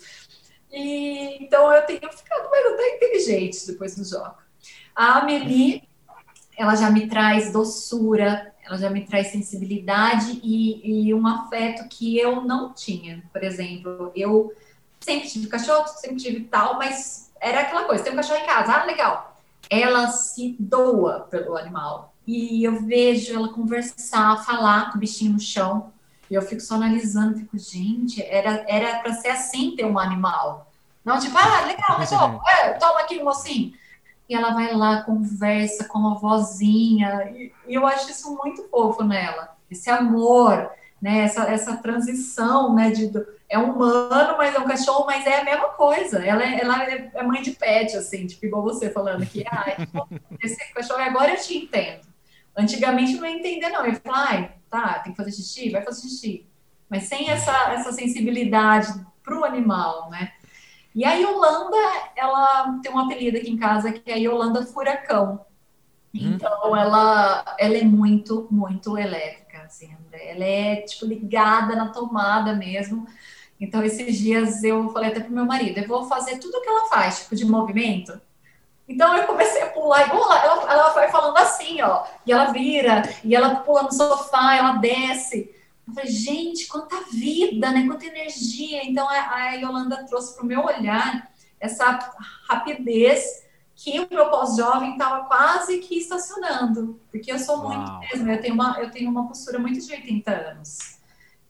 E, então, eu tenho ficado mais até inteligente depois do jogo. A Amelie, ela já me traz doçura, ela já me traz sensibilidade e, e, um afeto que eu não tinha. Por exemplo, eu sempre tive cachorro, sempre tive tal, mas era aquela coisa: tem um cachorro em casa, ah, legal. Ela se doa pelo animal. E eu vejo ela conversar, falar com o bichinho no chão. E eu fico só analisando, fico, gente, era era para ser assim ter um animal. Não, tipo, ah, legal, cachorro, [laughs] é, toma aqui, mocinho e ela vai lá, conversa com a vozinha, e, eu acho isso muito fofo nela, esse amor, né, essa, essa transição, né, de, é humano, mas é um cachorro, mas é a mesma coisa, ela é, ela é mãe de pet, assim, tipo, igual você falando que, ah, esse cachorro, agora eu te entendo, antigamente não ia entender não, eu ia falar, ai, tá, tem que fazer xixi, vai fazer xixi, mas sem essa, essa sensibilidade para o animal, né, e a Yolanda, ela tem um apelido aqui em casa que é a Yolanda Furacão. Hum. Então, ela, ela é muito, muito elétrica, assim, ela é, tipo, ligada na tomada mesmo. Então, esses dias eu falei até pro meu marido, eu vou fazer tudo o que ela faz, tipo, de movimento. Então, eu comecei a pular, igual ela, ela, ela vai falando assim, ó, e ela vira, e ela pula no sofá, ela desce. Eu falei, gente, quanta vida, né? Quanta energia. Então a, a Yolanda trouxe para o meu olhar essa rapidez que o meu pós-jovem estava quase que estacionando, porque eu sou Uau. muito mesmo, eu tenho, uma, eu tenho uma postura muito de 80 anos.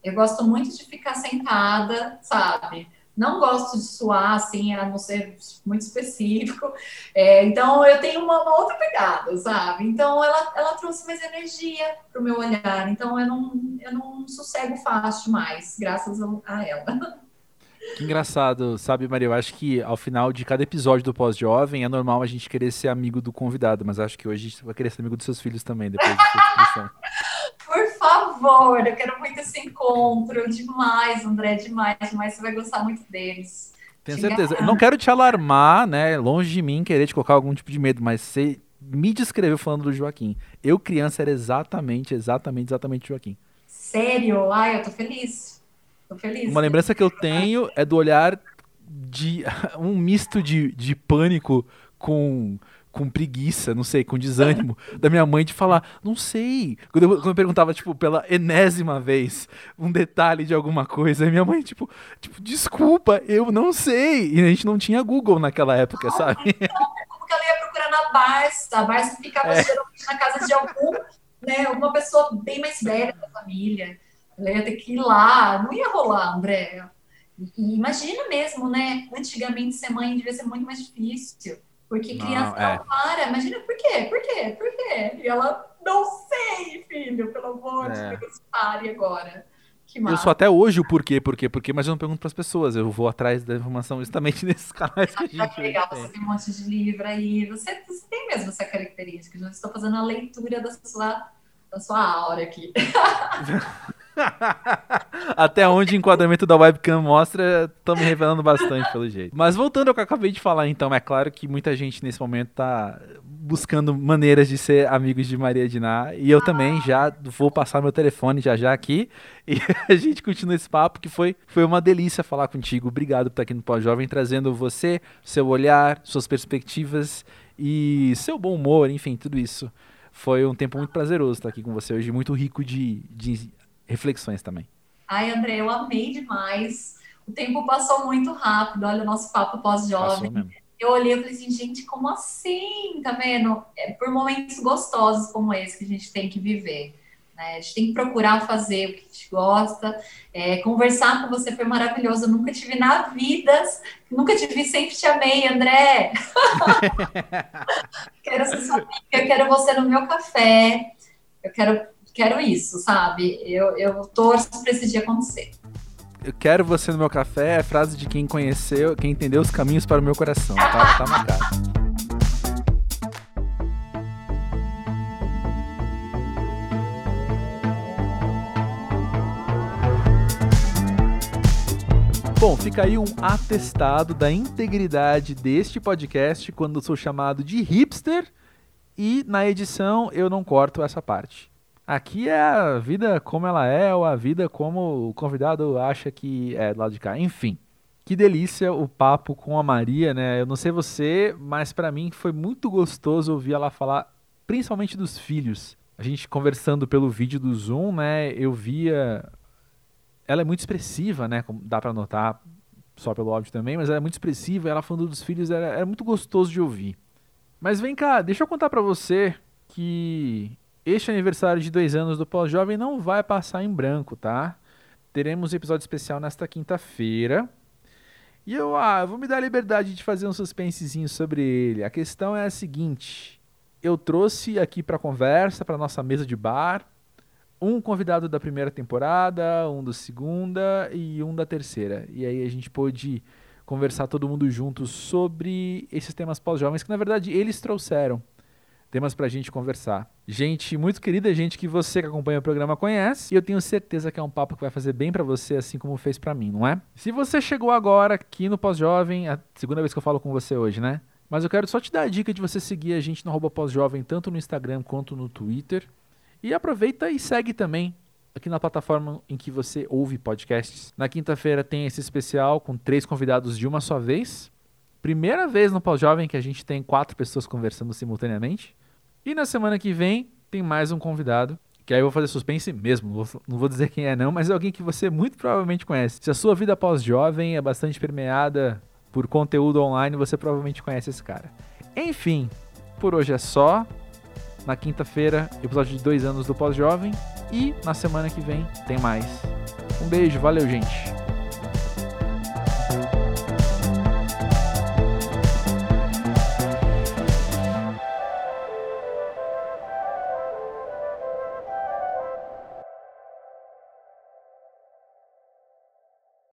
Eu gosto muito de ficar sentada, sabe? Não gosto de suar, assim, a não ser muito específico. É, então, eu tenho uma, uma, outra pegada, sabe? Então, ela, ela trouxe mais energia para o meu olhar. Então, eu não, eu não sossego fácil mais, graças a ela. [laughs] Que engraçado, sabe, Maria? Eu acho que ao final de cada episódio do Pós-Jovem é normal a gente querer ser amigo do convidado, mas acho que hoje a gente vai querer ser amigo dos seus filhos também, depois dessa descrição. [laughs] Por favor, eu quero muito esse encontro. Demais, André, demais, demais. Você vai gostar muito deles. Tenho certeza. Eu não quero te alarmar, né? Longe de mim querer te colocar algum tipo de medo, mas você me descreveu falando do Joaquim. Eu, criança, era exatamente, exatamente, exatamente Joaquim. Sério? Ai, eu tô feliz. Tô feliz. Uma lembrança que eu tenho é do olhar de [laughs] um misto de, de pânico com com preguiça, não sei, com desânimo [laughs] da minha mãe de falar, não sei. Quando eu, quando eu, perguntava, tipo, pela enésima vez, um detalhe de alguma coisa, e minha mãe, tipo, tipo, desculpa, eu não sei. E a gente não tinha Google naquela época, não, sabe? Então, como que ela ia procurar na Barça? A Barça ficava é. geralmente na casa de algum, né, alguma pessoa bem mais velha da família. Ela ia ter que ir lá, não ia rolar, André. E imagina mesmo, né? Antigamente ser mãe devia ser muito mais difícil. Porque criança não, é. não para. Imagina por quê? Por quê? Por quê? E ela, não sei, filho, pelo amor de é. Deus, pare agora. Eu sou até hoje o porquê, porquê, porquê, mas eu não pergunto para as pessoas. Eu vou atrás da informação justamente [laughs] nesses canais que a gente. legal, você tem um monte de livro aí. Você, você tem mesmo essa característica. Eu estou fazendo a leitura da sua, da sua aura aqui. [laughs] [laughs] Até onde o enquadramento da webcam mostra, me revelando bastante pelo jeito. Mas voltando ao que eu acabei de falar, então, é claro que muita gente nesse momento tá buscando maneiras de ser amigos de Maria Diná. E eu também já vou passar meu telefone já já aqui. [laughs] E a gente continua esse papo que foi, foi uma delícia falar contigo. Obrigado por estar aqui no Pós-Jovem, trazendo você, seu olhar, suas perspectivas e seu bom humor, enfim, tudo isso. Foi um tempo muito prazeroso estar aqui com você hoje, muito rico de, de reflexões também. Ai, André, eu amei demais. O tempo passou muito rápido. Olha o nosso papo pós-jovem. Eu olhei e falei assim, gente, como assim? Tá vendo? É por momentos gostosos como esse que a gente tem que viver. Né? A gente tem que procurar fazer o que a gente gosta. É, conversar com você foi maravilhoso. Eu nunca tive na vida, nunca te vi, sempre te amei, André. [laughs] [laughs] quero ser sua amiga, eu quero você no meu café. Eu quero quero isso, sabe? Eu, eu torço para esse dia acontecer. Eu quero você no meu café é frase de quem conheceu, quem entendeu os caminhos para o meu coração. Tá, tá marcado. Bom, fica aí um atestado da integridade deste podcast quando sou chamado de hipster e na edição eu não corto essa parte. Aqui é a vida como ela é, ou a vida como o convidado acha que é do lado de cá. Enfim, que delícia o papo com a Maria, né? Eu não sei você, mas para mim foi muito gostoso ouvir ela falar, principalmente dos filhos. A gente conversando pelo vídeo do Zoom, né? Eu via. Ela é muito expressiva, né? Dá para notar só pelo áudio também, mas ela é muito expressiva. Ela falando dos filhos era, era muito gostoso de ouvir. Mas vem cá, deixa eu contar para você que este aniversário de dois anos do Pós-Jovem não vai passar em branco, tá? Teremos episódio especial nesta quinta-feira. E eu, ah, vou me dar a liberdade de fazer um suspensezinho sobre ele. A questão é a seguinte: eu trouxe aqui para conversa, para nossa mesa de bar, um convidado da primeira temporada, um da segunda e um da terceira. E aí a gente pôde conversar todo mundo junto sobre esses temas pós-jovens que na verdade eles trouxeram temas pra gente conversar. Gente muito querida, gente que você que acompanha o programa conhece, e eu tenho certeza que é um papo que vai fazer bem para você, assim como fez para mim, não é? Se você chegou agora aqui no Pós-Jovem, a segunda vez que eu falo com você hoje, né? Mas eu quero só te dar a dica de você seguir a gente no Pós-Jovem, tanto no Instagram quanto no Twitter. E aproveita e segue também aqui na plataforma em que você ouve podcasts. Na quinta-feira tem esse especial com três convidados de uma só vez. Primeira vez no Pós-Jovem que a gente tem quatro pessoas conversando simultaneamente. E na semana que vem tem mais um convidado. Que aí eu vou fazer suspense mesmo, não vou, dizer quem é não, mas é alguém que você muito provavelmente conhece. Se a sua vida pós-jovem é bastante permeada por conteúdo online, você provavelmente conhece esse cara. Enfim, por hoje é só. Na quinta-feira, episódio de dois anos do pós-jovem. E na semana que vem tem mais. Um beijo, valeu, gente.